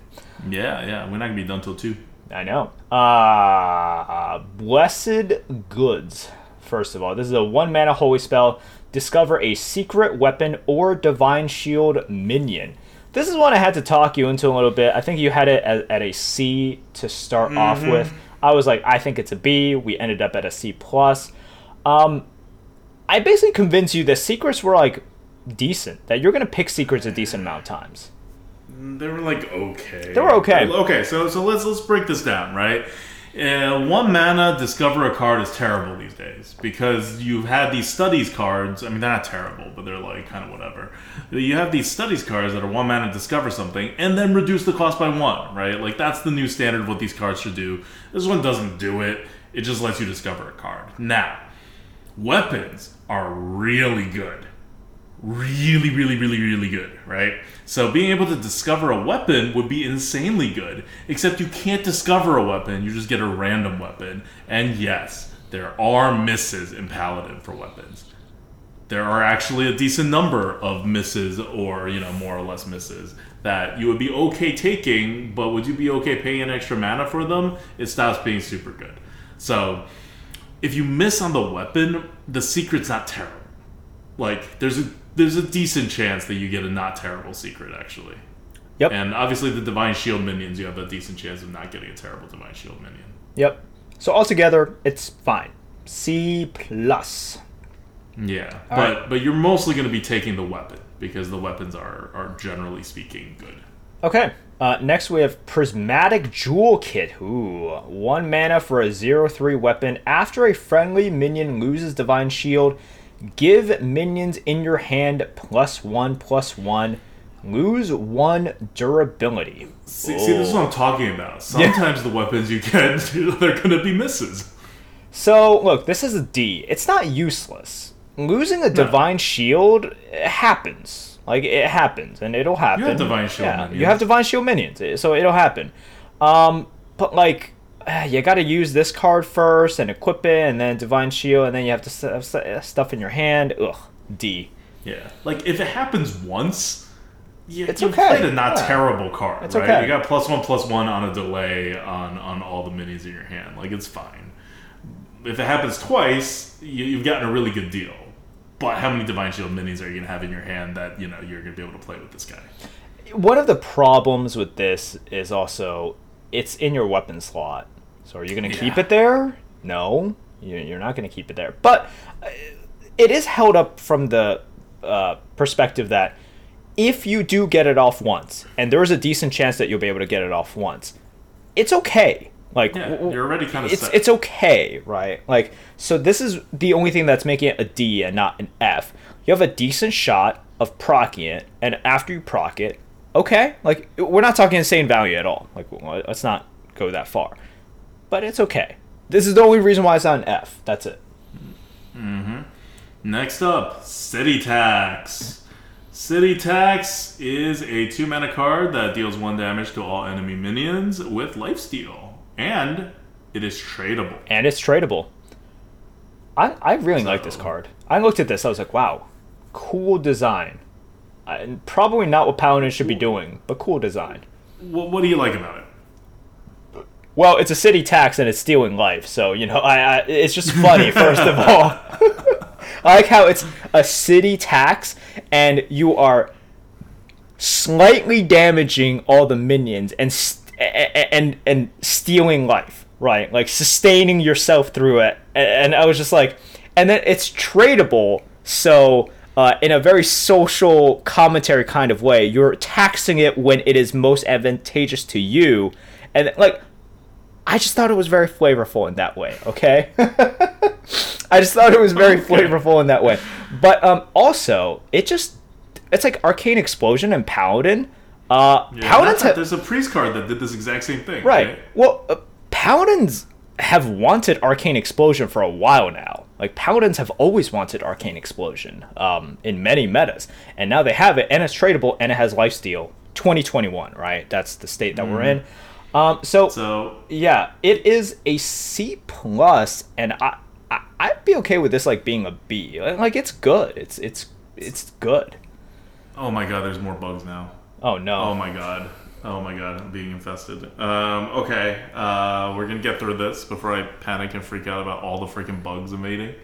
Yeah, yeah. We're not gonna be done till two. I know. Uh, Blessed Goods. First of all, this is a one mana holy spell. Discover a secret weapon or divine shield minion. This is one I had to talk you into a little bit. I think you had it at, at a C to start off with. I was like, I think it's a B. We ended up at a C plus. Um, I basically convinced you that secrets were like decent. That you're gonna pick secrets a decent amount of times. They were like okay. They were okay. Okay, so so let's let's break this down, right? Uh, one mana discover a card is terrible these days because you've had these studies cards. I mean, they're not terrible, but they're like kind of whatever. You have these studies cards that are one mana discover something and then reduce the cost by one, right? Like that's the new standard of what these cards should do. This one doesn't do it. It just lets you discover a card. Now, weapons are really good really, really, really, really good, right? So being able to discover a weapon would be insanely good, except you can't discover a weapon, you just get a random weapon. And yes, there are misses in Paladin for weapons. There are actually a decent number of misses, or, you know, more or less misses, that you would be okay taking, but would you be okay paying an extra mana for them? It stops being super good. So, if you miss on the weapon, the secret's not terrible like there's a there's a decent chance that you get a not terrible secret actually. Yep. And obviously the divine shield minions, you have a decent chance of not getting a terrible divine shield minion. Yep. So altogether, it's fine. C plus. Yeah, All but right. but you're mostly going to be taking the weapon because the weapons are are generally speaking good. Okay. Uh, next, we have Prismatic Jewel Kit. Ooh, one mana for a 0 3 weapon. After a friendly minion loses Divine Shield, give minions in your hand plus one plus one. Lose one durability. See, see, this is what I'm talking about. Sometimes the weapons you get, they're going to be misses. So, look, this is a D. It's not useless. Losing a Divine Shield it happens. Like, it happens, and it'll happen. You have Divine Shield yeah, minions. You have Divine Shield minions, so it'll happen. Um, but, like, eh, you gotta use this card first and equip it, and then Divine Shield, and then you have to have stuff in your hand. Ugh, D. Yeah. Like, if it happens once, you, It's you okay. played a not Yeah. terrible card, It's right? okay. You got plus one, plus one on a delay on, on all the minis in your hand. Like, it's fine. If it happens twice, you, you've gotten a really good deal. But how many Divine Shield minis are you going to have in your hand that, you know, you're going to be able to play with this guy? One of the problems with this is also it's in your weapon slot. So are you going to keep it there? No, You- you're not going to keep it there. But uh, it is held up from the uh, perspective that if you do get it off once, and there is a decent chance that you'll be able to get it off once, it's okay. Like Yeah, you're already kind of it's set. it's okay, right? Like so this is the only thing that's making it a D and not an F. You have a decent shot of procking it, and after you proc it, okay, like we're not talking insane value at all. Like let's not go that far, but it's okay. This is the only reason why it's not an F. That's it. Mm-hmm. Next up, City Tax. City Tax is a two mana card that deals one damage to all enemy minions with lifesteal, and it is tradable. and it's tradable. I, I really like this card. I looked at this, I was like, wow, cool design. And probably not what Paladin should be doing, but cool design. What, what do you like about it? Well, it's a city tax and it's stealing life, so you know, I, I it's just funny. first of all, I like how it's a city tax and you are slightly damaging all the minions and st- and and stealing life, right? Like sustaining yourself through it. And I was just like, and then it's tradable, so. Uh, in a very social commentary kind of way, you're taxing it when it is most advantageous to you, and like I just thought it was very flavorful in that way. Okay, I just thought it was very Okay. flavorful in that way. But um, also, it just it's like Arcane Explosion and Paladin. Uh, Yeah, Paladins there's a priest card that did this exact same thing. right. Well, uh, Paladins have wanted Arcane Explosion for a while now. Like Paladins have always wanted Arcane Explosion um, in many metas, and now they have it, and it's tradable, and it has lifesteal. 2021, right? That's the state that we're in. Um, so So yeah, it is a C plus, and I, I I'd be okay with this like being a B. Like it's good. It's it's it's good. Oh my god, there's more bugs now. Oh no. Oh my god. Oh my god, I'm being infested. Um, okay, uh, we're gonna get through this before I panic and freak out about all the freaking bugs invading.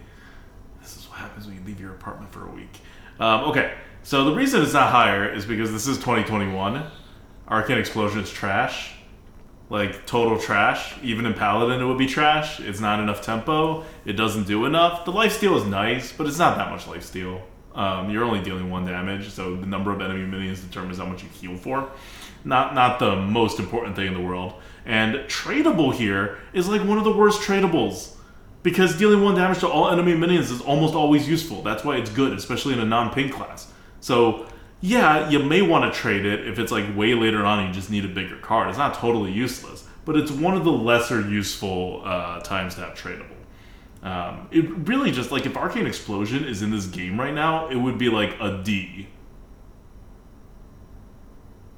This is what happens when you leave your apartment for a week. Um, okay, so the reason it's not higher is because this is 2021. Arcane Explosion is trash. Like, total trash. Even in Paladin, it would be trash. It's not enough tempo. It doesn't do enough. The lifesteal is nice, but it's not that much lifesteal. Um, you're only dealing one damage, so the number of enemy minions determines how much you heal for. Not not the most important thing in the world. And tradable here is like one of the worst tradables. Because dealing one damage to all enemy minions is almost always useful. That's why it's good, especially in a non-pink class. So yeah, you may want to trade it if it's like way later on and you just need a bigger card. It's not totally useless, but it's one of the lesser useful uh, times to have tradable. Um, it really just like if Arcane Explosion is in this game right now, it would be like a D.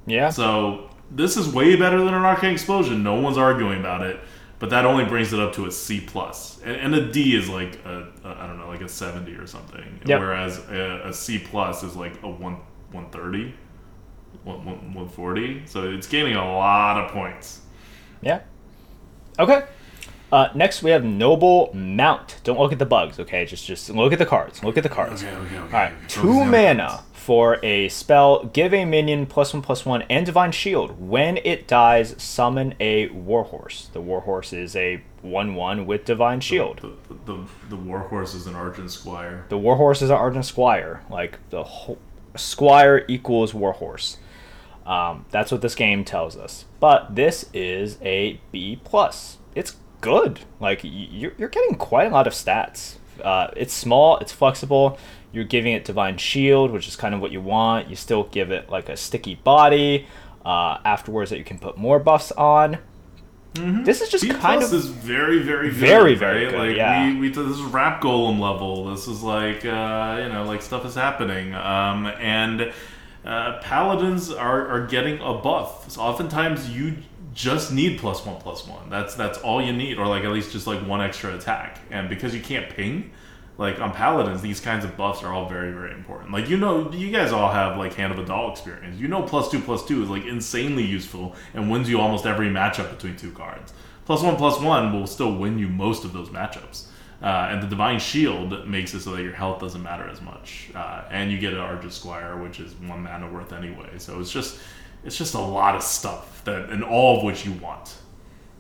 yeah. So this is way better than an Arcane Explosion. No one's arguing about it, but that only brings it up to a C plus, and, and a D is like a, a I don't know, like a seventy or something. Yep. Whereas a, a C plus is like a one one thirty. 140 so it's gaining a lot of points Yeah. Okay. Uh, next we have Noble Mount. Don't look at the bugs, okay? Just just look at the cards. Look at the cards. okay okay okay All right, two mana for a spell. Give a minion plus one plus one and divine shield. When it dies, summon a warhorse. The warhorse is a one-one with divine shield. the, the, the warhorse is an argent squire The warhorse is an Argent Squire. Like the whole Squire equals warhorse. Um, that's what this game tells us. But this is a B plus. It's good. Like you're, you're getting quite a lot of stats. Uh, it's small. It's flexible. You're giving it divine shield, which is kind of what you want. You still give it like a sticky body. Uh, afterwards, that you can put more buffs on. This is just B kind of is very, very, good, Very, very right? good, Like yeah. we, we this is rap golem level. This is like uh, you know, like stuff is happening. Um, and uh, paladins are, are getting a buff. So oftentimes you just need plus one plus one. That's that's all you need, or like at least just like one extra attack. And because you can't ping, like on paladins, these kinds of buffs are all very very important. Like you know, you guys all have like Hand of A'dal experience. You know, plus two plus two is like insanely useful and wins you almost every matchup between two cards. Plus one plus one will still win you most of those matchups. Uh, and the divine shield makes it so that your health doesn't matter as much, uh, and you get an Argent Squire, which is one mana worth anyway. So it's just it's just a lot of stuff that, and all of which you want.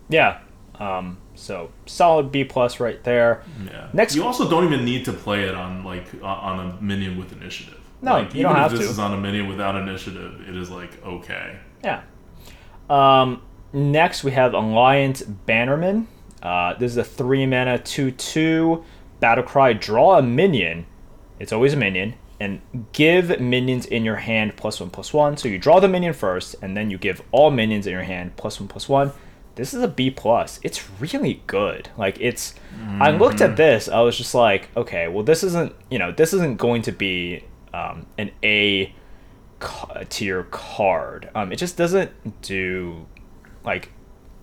yeah. Um, so solid B plus right there. Yeah. Next- you also don't even need to play it on like on a minion with initiative. No, like, you even don't if have this to. is on a minion without initiative, it is like okay. Yeah. Um, next, we have Alliance Bannerman. Uh, this is a three mana 2 2 battle cry. Draw a minion. It's always a minion. And give minions in your hand plus one plus one. So you draw the minion first, and then you give all minions in your hand plus one plus one. This is a B plus. It's really good. Like it's. I looked at this. I was just like, okay, well, this isn't. You know, this isn't going to be um, an A ca- tier card. Um, it just doesn't do like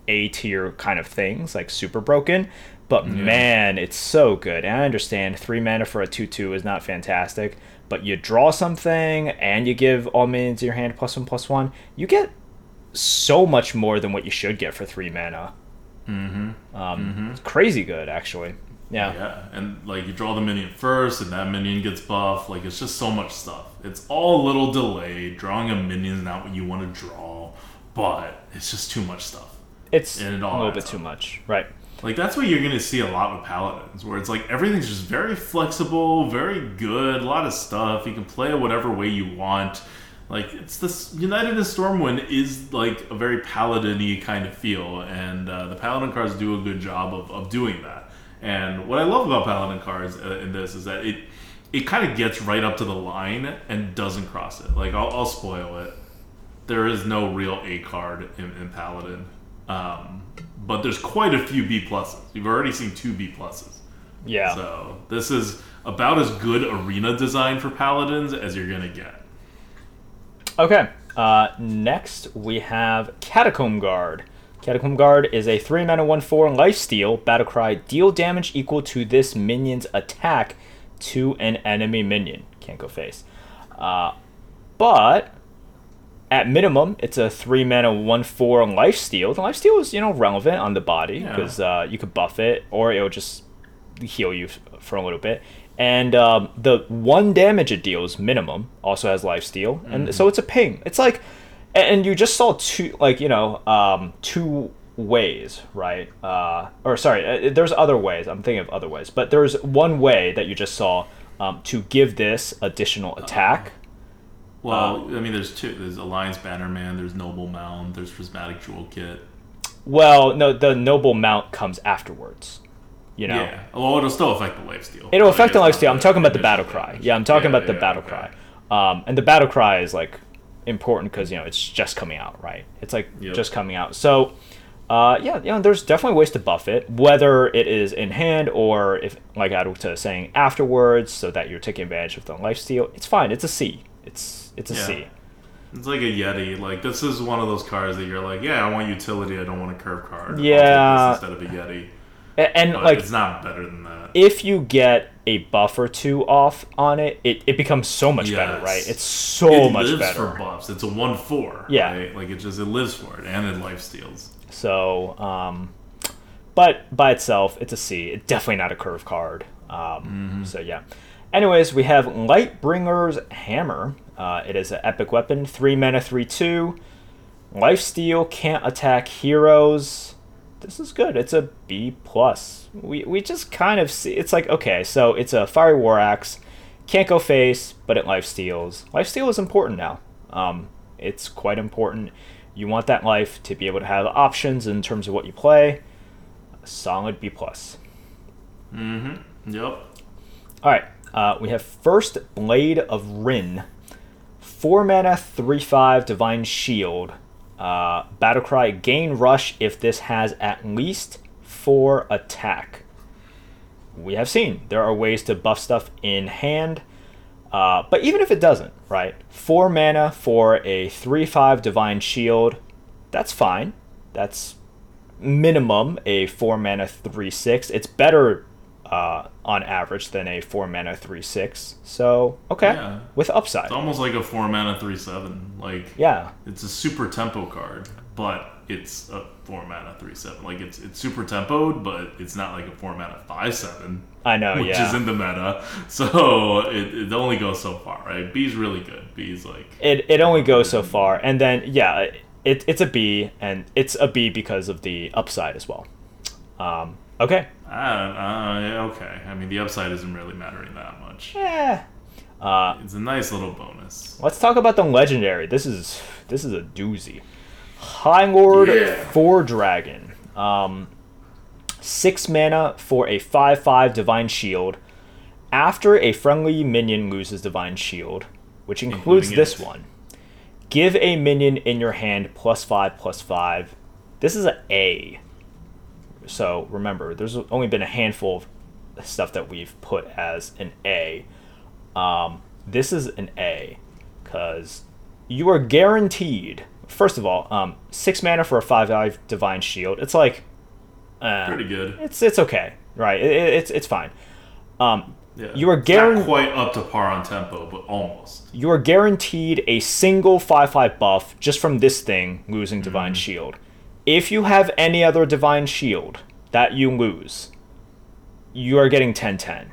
A tier kind of things, like super broken. But man, it's so good. And I understand three mana for a two two is not fantastic, but you draw something and you give all minions in your hand plus one plus one. You get so much more than what you should get for three mana. Mm-hmm. Um, It's crazy good, actually. Yeah. Yeah, and like you draw the minion first, and that minion gets buffed. Like it's just so much stuff. It's all a little delayed. Drawing a minion is not what you want to draw, but it's just too much stuff. It's it a little bit adds too much, right? Like that's what you're gonna see a lot with paladins, where it's like everything's just very flexible, very good, a lot of stuff. You can play it whatever way you want. Like it's this United in Stormwind is like a very paladin-y kind of feel, and uh, the paladin cards do a good job of, of doing that. And what I love about paladin cards uh, in this is that it it kind of gets right up to the line and doesn't cross it. Like I'll, I'll spoil it. There is no real A card in, in paladin. Um, but there's quite a few B pluses. You've already seen two B pluses. Yeah. So this is about as good arena design for paladins as you're gonna get. Okay. Uh, next, we have Catacomb Guard. Catacomb Guard is a 3 mana 1 4 lifesteal battle cry. Deal damage equal to this minion's attack to an enemy minion. Can't go face. Uh, but at minimum, it's a 3 mana 1 4 lifesteal. The lifesteal is, you know, relevant on the body Yeah. because uh, you could buff it or it'll just heal you for a little bit. And um, the one damage it deals minimum also has life steal, and so it's a ping. It's like, and you just saw two, like you know, um, two ways, right? Uh, or sorry, uh, there's other ways. I'm thinking of other ways, but there's one way that you just saw um, to give this additional attack. Well, I mean, there's two. There's Alliance Bannerman. There's Noble Mount. There's Prismatic Jewel Kit. Well, no, the noble mount comes afterwards. You know, Yeah. Well, it'll still affect the lifesteal. It'll Like, affect the lifesteal. I'm talking about the battle cry. Yeah, I'm talking about the yeah, battle okay. cry. Um, and the battle cry is like important because you know it's just coming out, right? It's like Yep. just coming out. So, uh, yeah, you know, there's definitely ways to buff it, whether it is in hand or if, like ADWCTA is saying, afterwards, so that you're taking advantage of the lifesteal. It's fine. It's a C. It's it's a C. Yeah. It's like a Yeti. Like this is one of those cards that you're like, yeah, I want utility. I don't want a curve take Yeah. this instead of a Yeti. And, But like it's not better than that. if you get a buff or two off on it, it, it becomes so much better, right? It's so it much lives better. for buffs. It's a one four. Yeah. right? Like it just it lives for it, and it life steals. So, um, but by itself, it's a C. It's definitely not a curve card. Um, Mm-hmm. So yeah. Anyways, we have Lightbringer's Hammer. Uh, it is an epic weapon, three mana, three two. Lifesteal can't attack heroes. This is good. It's a B plus. We we just kind of see. It's like okay, so it's a fiery war axe. Can't go face, but it life steals. Life steal is important now. Um, It's quite important. You want that life to be able to have options in terms of what you play. A solid B plus. Mm-hmm. Yep. All right, uh, we have First Blade of Wrynn, four mana, three five Divine Shield. Uh, Battlecry gain rush if this has at least four attack. We have seen there are ways to buff stuff in hand, uh, but even if it doesn't, right? Four mana for a three five Divine Shield, that's fine. That's minimum a four mana three six. It's better uh, on average than a four mana three six. So okay, Yeah. with upside. It's almost like a four mana three seven. Like Yeah, it's a super tempo card, but it's a four mana three seven. Like it's it's super tempoed, but it's not like a four mana five seven. I know. Which yeah, is in the meta, so it, it only goes so far, right? B's really good. B's like it it only goes so far, and then yeah, it it's a B, and it's a B because of the upside as well. Um, okay, uh, uh, okay. I mean, the upside isn't really mattering that much. yeah. Uh, It's a nice little bonus. let's talk about the legendary. This is this is a doozy. High Lord Yeah. Fordragon. Um, six mana for a five-five Divine Shield. After a friendly minion loses Divine Shield, which includes Including this it. one, give a minion in your hand plus five plus five. This is an A. So remember, there's only been a handful of stuff that we've put as an A. Um, this is an A because you are guaranteed. First of all, um, six mana for a five-five divine shield. It's like, uh, Pretty good. It's it's okay, right? It, it- it's it's fine. Um, Yeah. you are not guaranteed quite up to par on tempo, but almost. you are guaranteed a single 5-5 buff just from this thing losing Mm-hmm. divine shield. If you have any other divine shield that you lose, you are getting 10-10.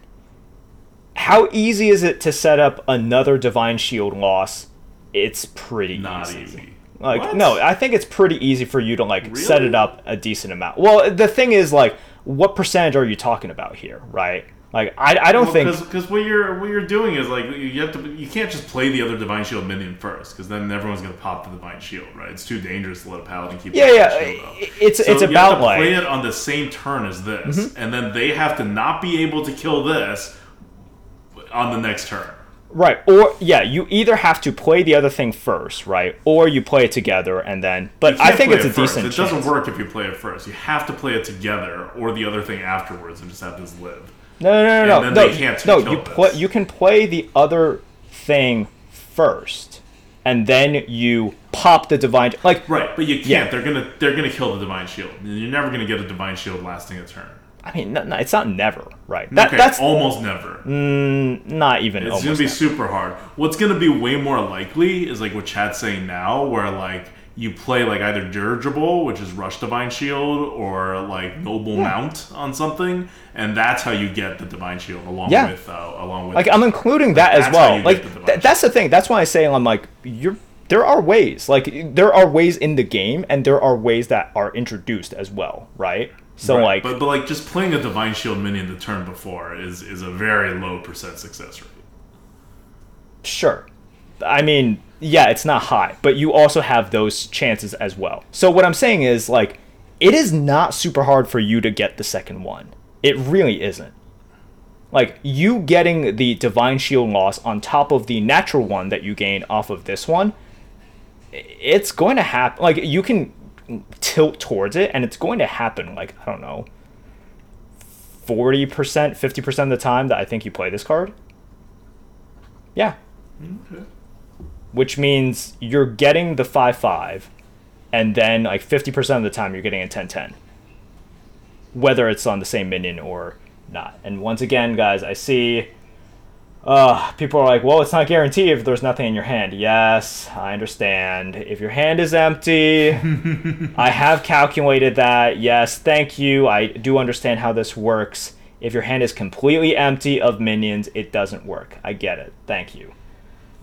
How easy is it to set up another divine shield loss? It's pretty Not easy. easy. Like What? no, I think it's pretty easy for you to like set it up a decent amount. Well, the thing is like what percentage are you talking about here, right? Like I, I don't think because what you're what you're doing is like you have to you can't just play the other divine shield minion first because then everyone's gonna pop the divine shield right it's too dangerous to let a paladin keep Yeah, yeah, it's- So it's you about, have to like- Mm-hmm. play it on the same turn as this and then they have to not be able to kill this on the next turn Right. Or yeah, you either have to play the other thing first, right? Or you play it together and then but I think it's a it first. decent it doesn't work if you play it first you have to play it together or the other thing afterwards and just have this live No, no, no, no. no, can't no, you play you can play the other thing first and then you pop the divine like right but you can't Yeah. they're gonna they're gonna kill the divine shield you're never gonna get a divine shield lasting a turn I mean, no, no, it's not never, right? That okay, that's almost never mm, not even It's gonna be never. super hard. What's gonna be way more likely is like what Chad's saying now, where like you play like either dirigible, which is rush divine shield, or like noble mount on something, and that's how you get the divine shield along Yeah. with uh, along with like I'm including that as well. Like the th- that's the thing. That's why I say I'm like you're. There are ways, like there are ways in the game, and there are ways that are introduced as well, right? So Right, like, but but like just playing a divine shield minion the turn before is is a very low percent success rate. sure. I mean, yeah, it's not high, but you also have those chances as well. So what I'm saying is like, it is not super hard for you to get the second one. It really isn't. Like you getting the divine shield loss on top of the natural one that you gain off of this one, it's going to happen. Like you can tilt towards it, and it's going to happen. Like I don't know, forty percent, fifty percent of the time that I think you play this card. Yeah, Okay. Which means you're getting the 5 5, and then like 50% of the time you're getting a 10 10. Whether it's on the same minion or not. And once again, guys, I see uh, people are like, well, it's not guaranteed if there's nothing in your hand. Yes, I understand. If your hand is empty, I have calculated that. Yes, thank you. I do understand how this works. If your hand is completely empty of minions, it doesn't work. I get it. Thank you.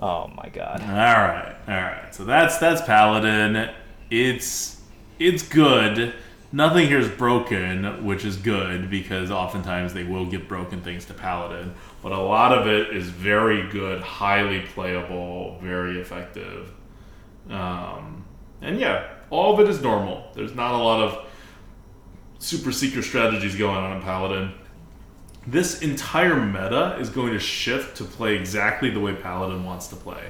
Oh my god. All right, all right. So that's that's Paladin. It's it's good. Nothing here is broken, which is good because oftentimes they will give broken things to Paladin. But a lot of it is very good, highly playable, very effective. Um, and yeah, all of it is normal. There's not a lot of super secret strategies going on in Paladin. This entire meta is going to shift to play exactly the way Paladin wants to play,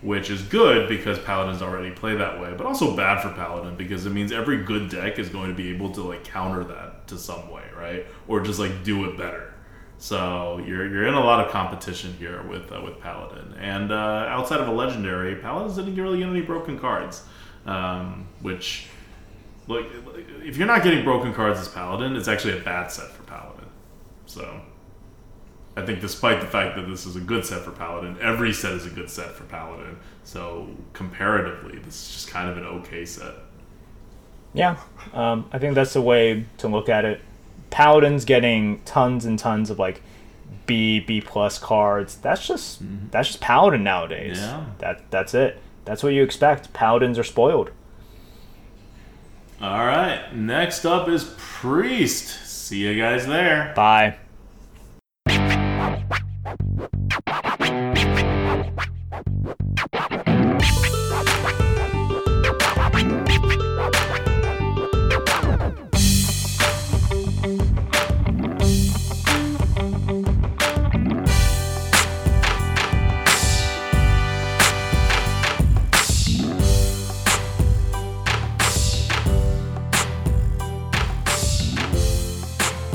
which is good because Paladins already play that way, but also bad for Paladin because it means every good deck is going to be able to like counter that to some way, right? Or just like do it better. So you're, you're in a lot of competition here with uh, with Paladin, and uh, outside of a legendary, Paladins didn't really get any broken cards, um, which like if you're not getting broken cards as Paladin, it's actually a bad set for Paladin. So I think despite the fact that this is a good set for Paladin, every set is a good set for Paladin. So comparatively, this is just kind of an okay set. Yeah, um, I think that's the way to look at it. Paladin's getting tons and tons of like B, B plus cards. That's just that's just Paladin nowadays. Yeah. That that's it. That's what you expect. Paladins are spoiled. All right, next up is Priest. See you guys there. Bye.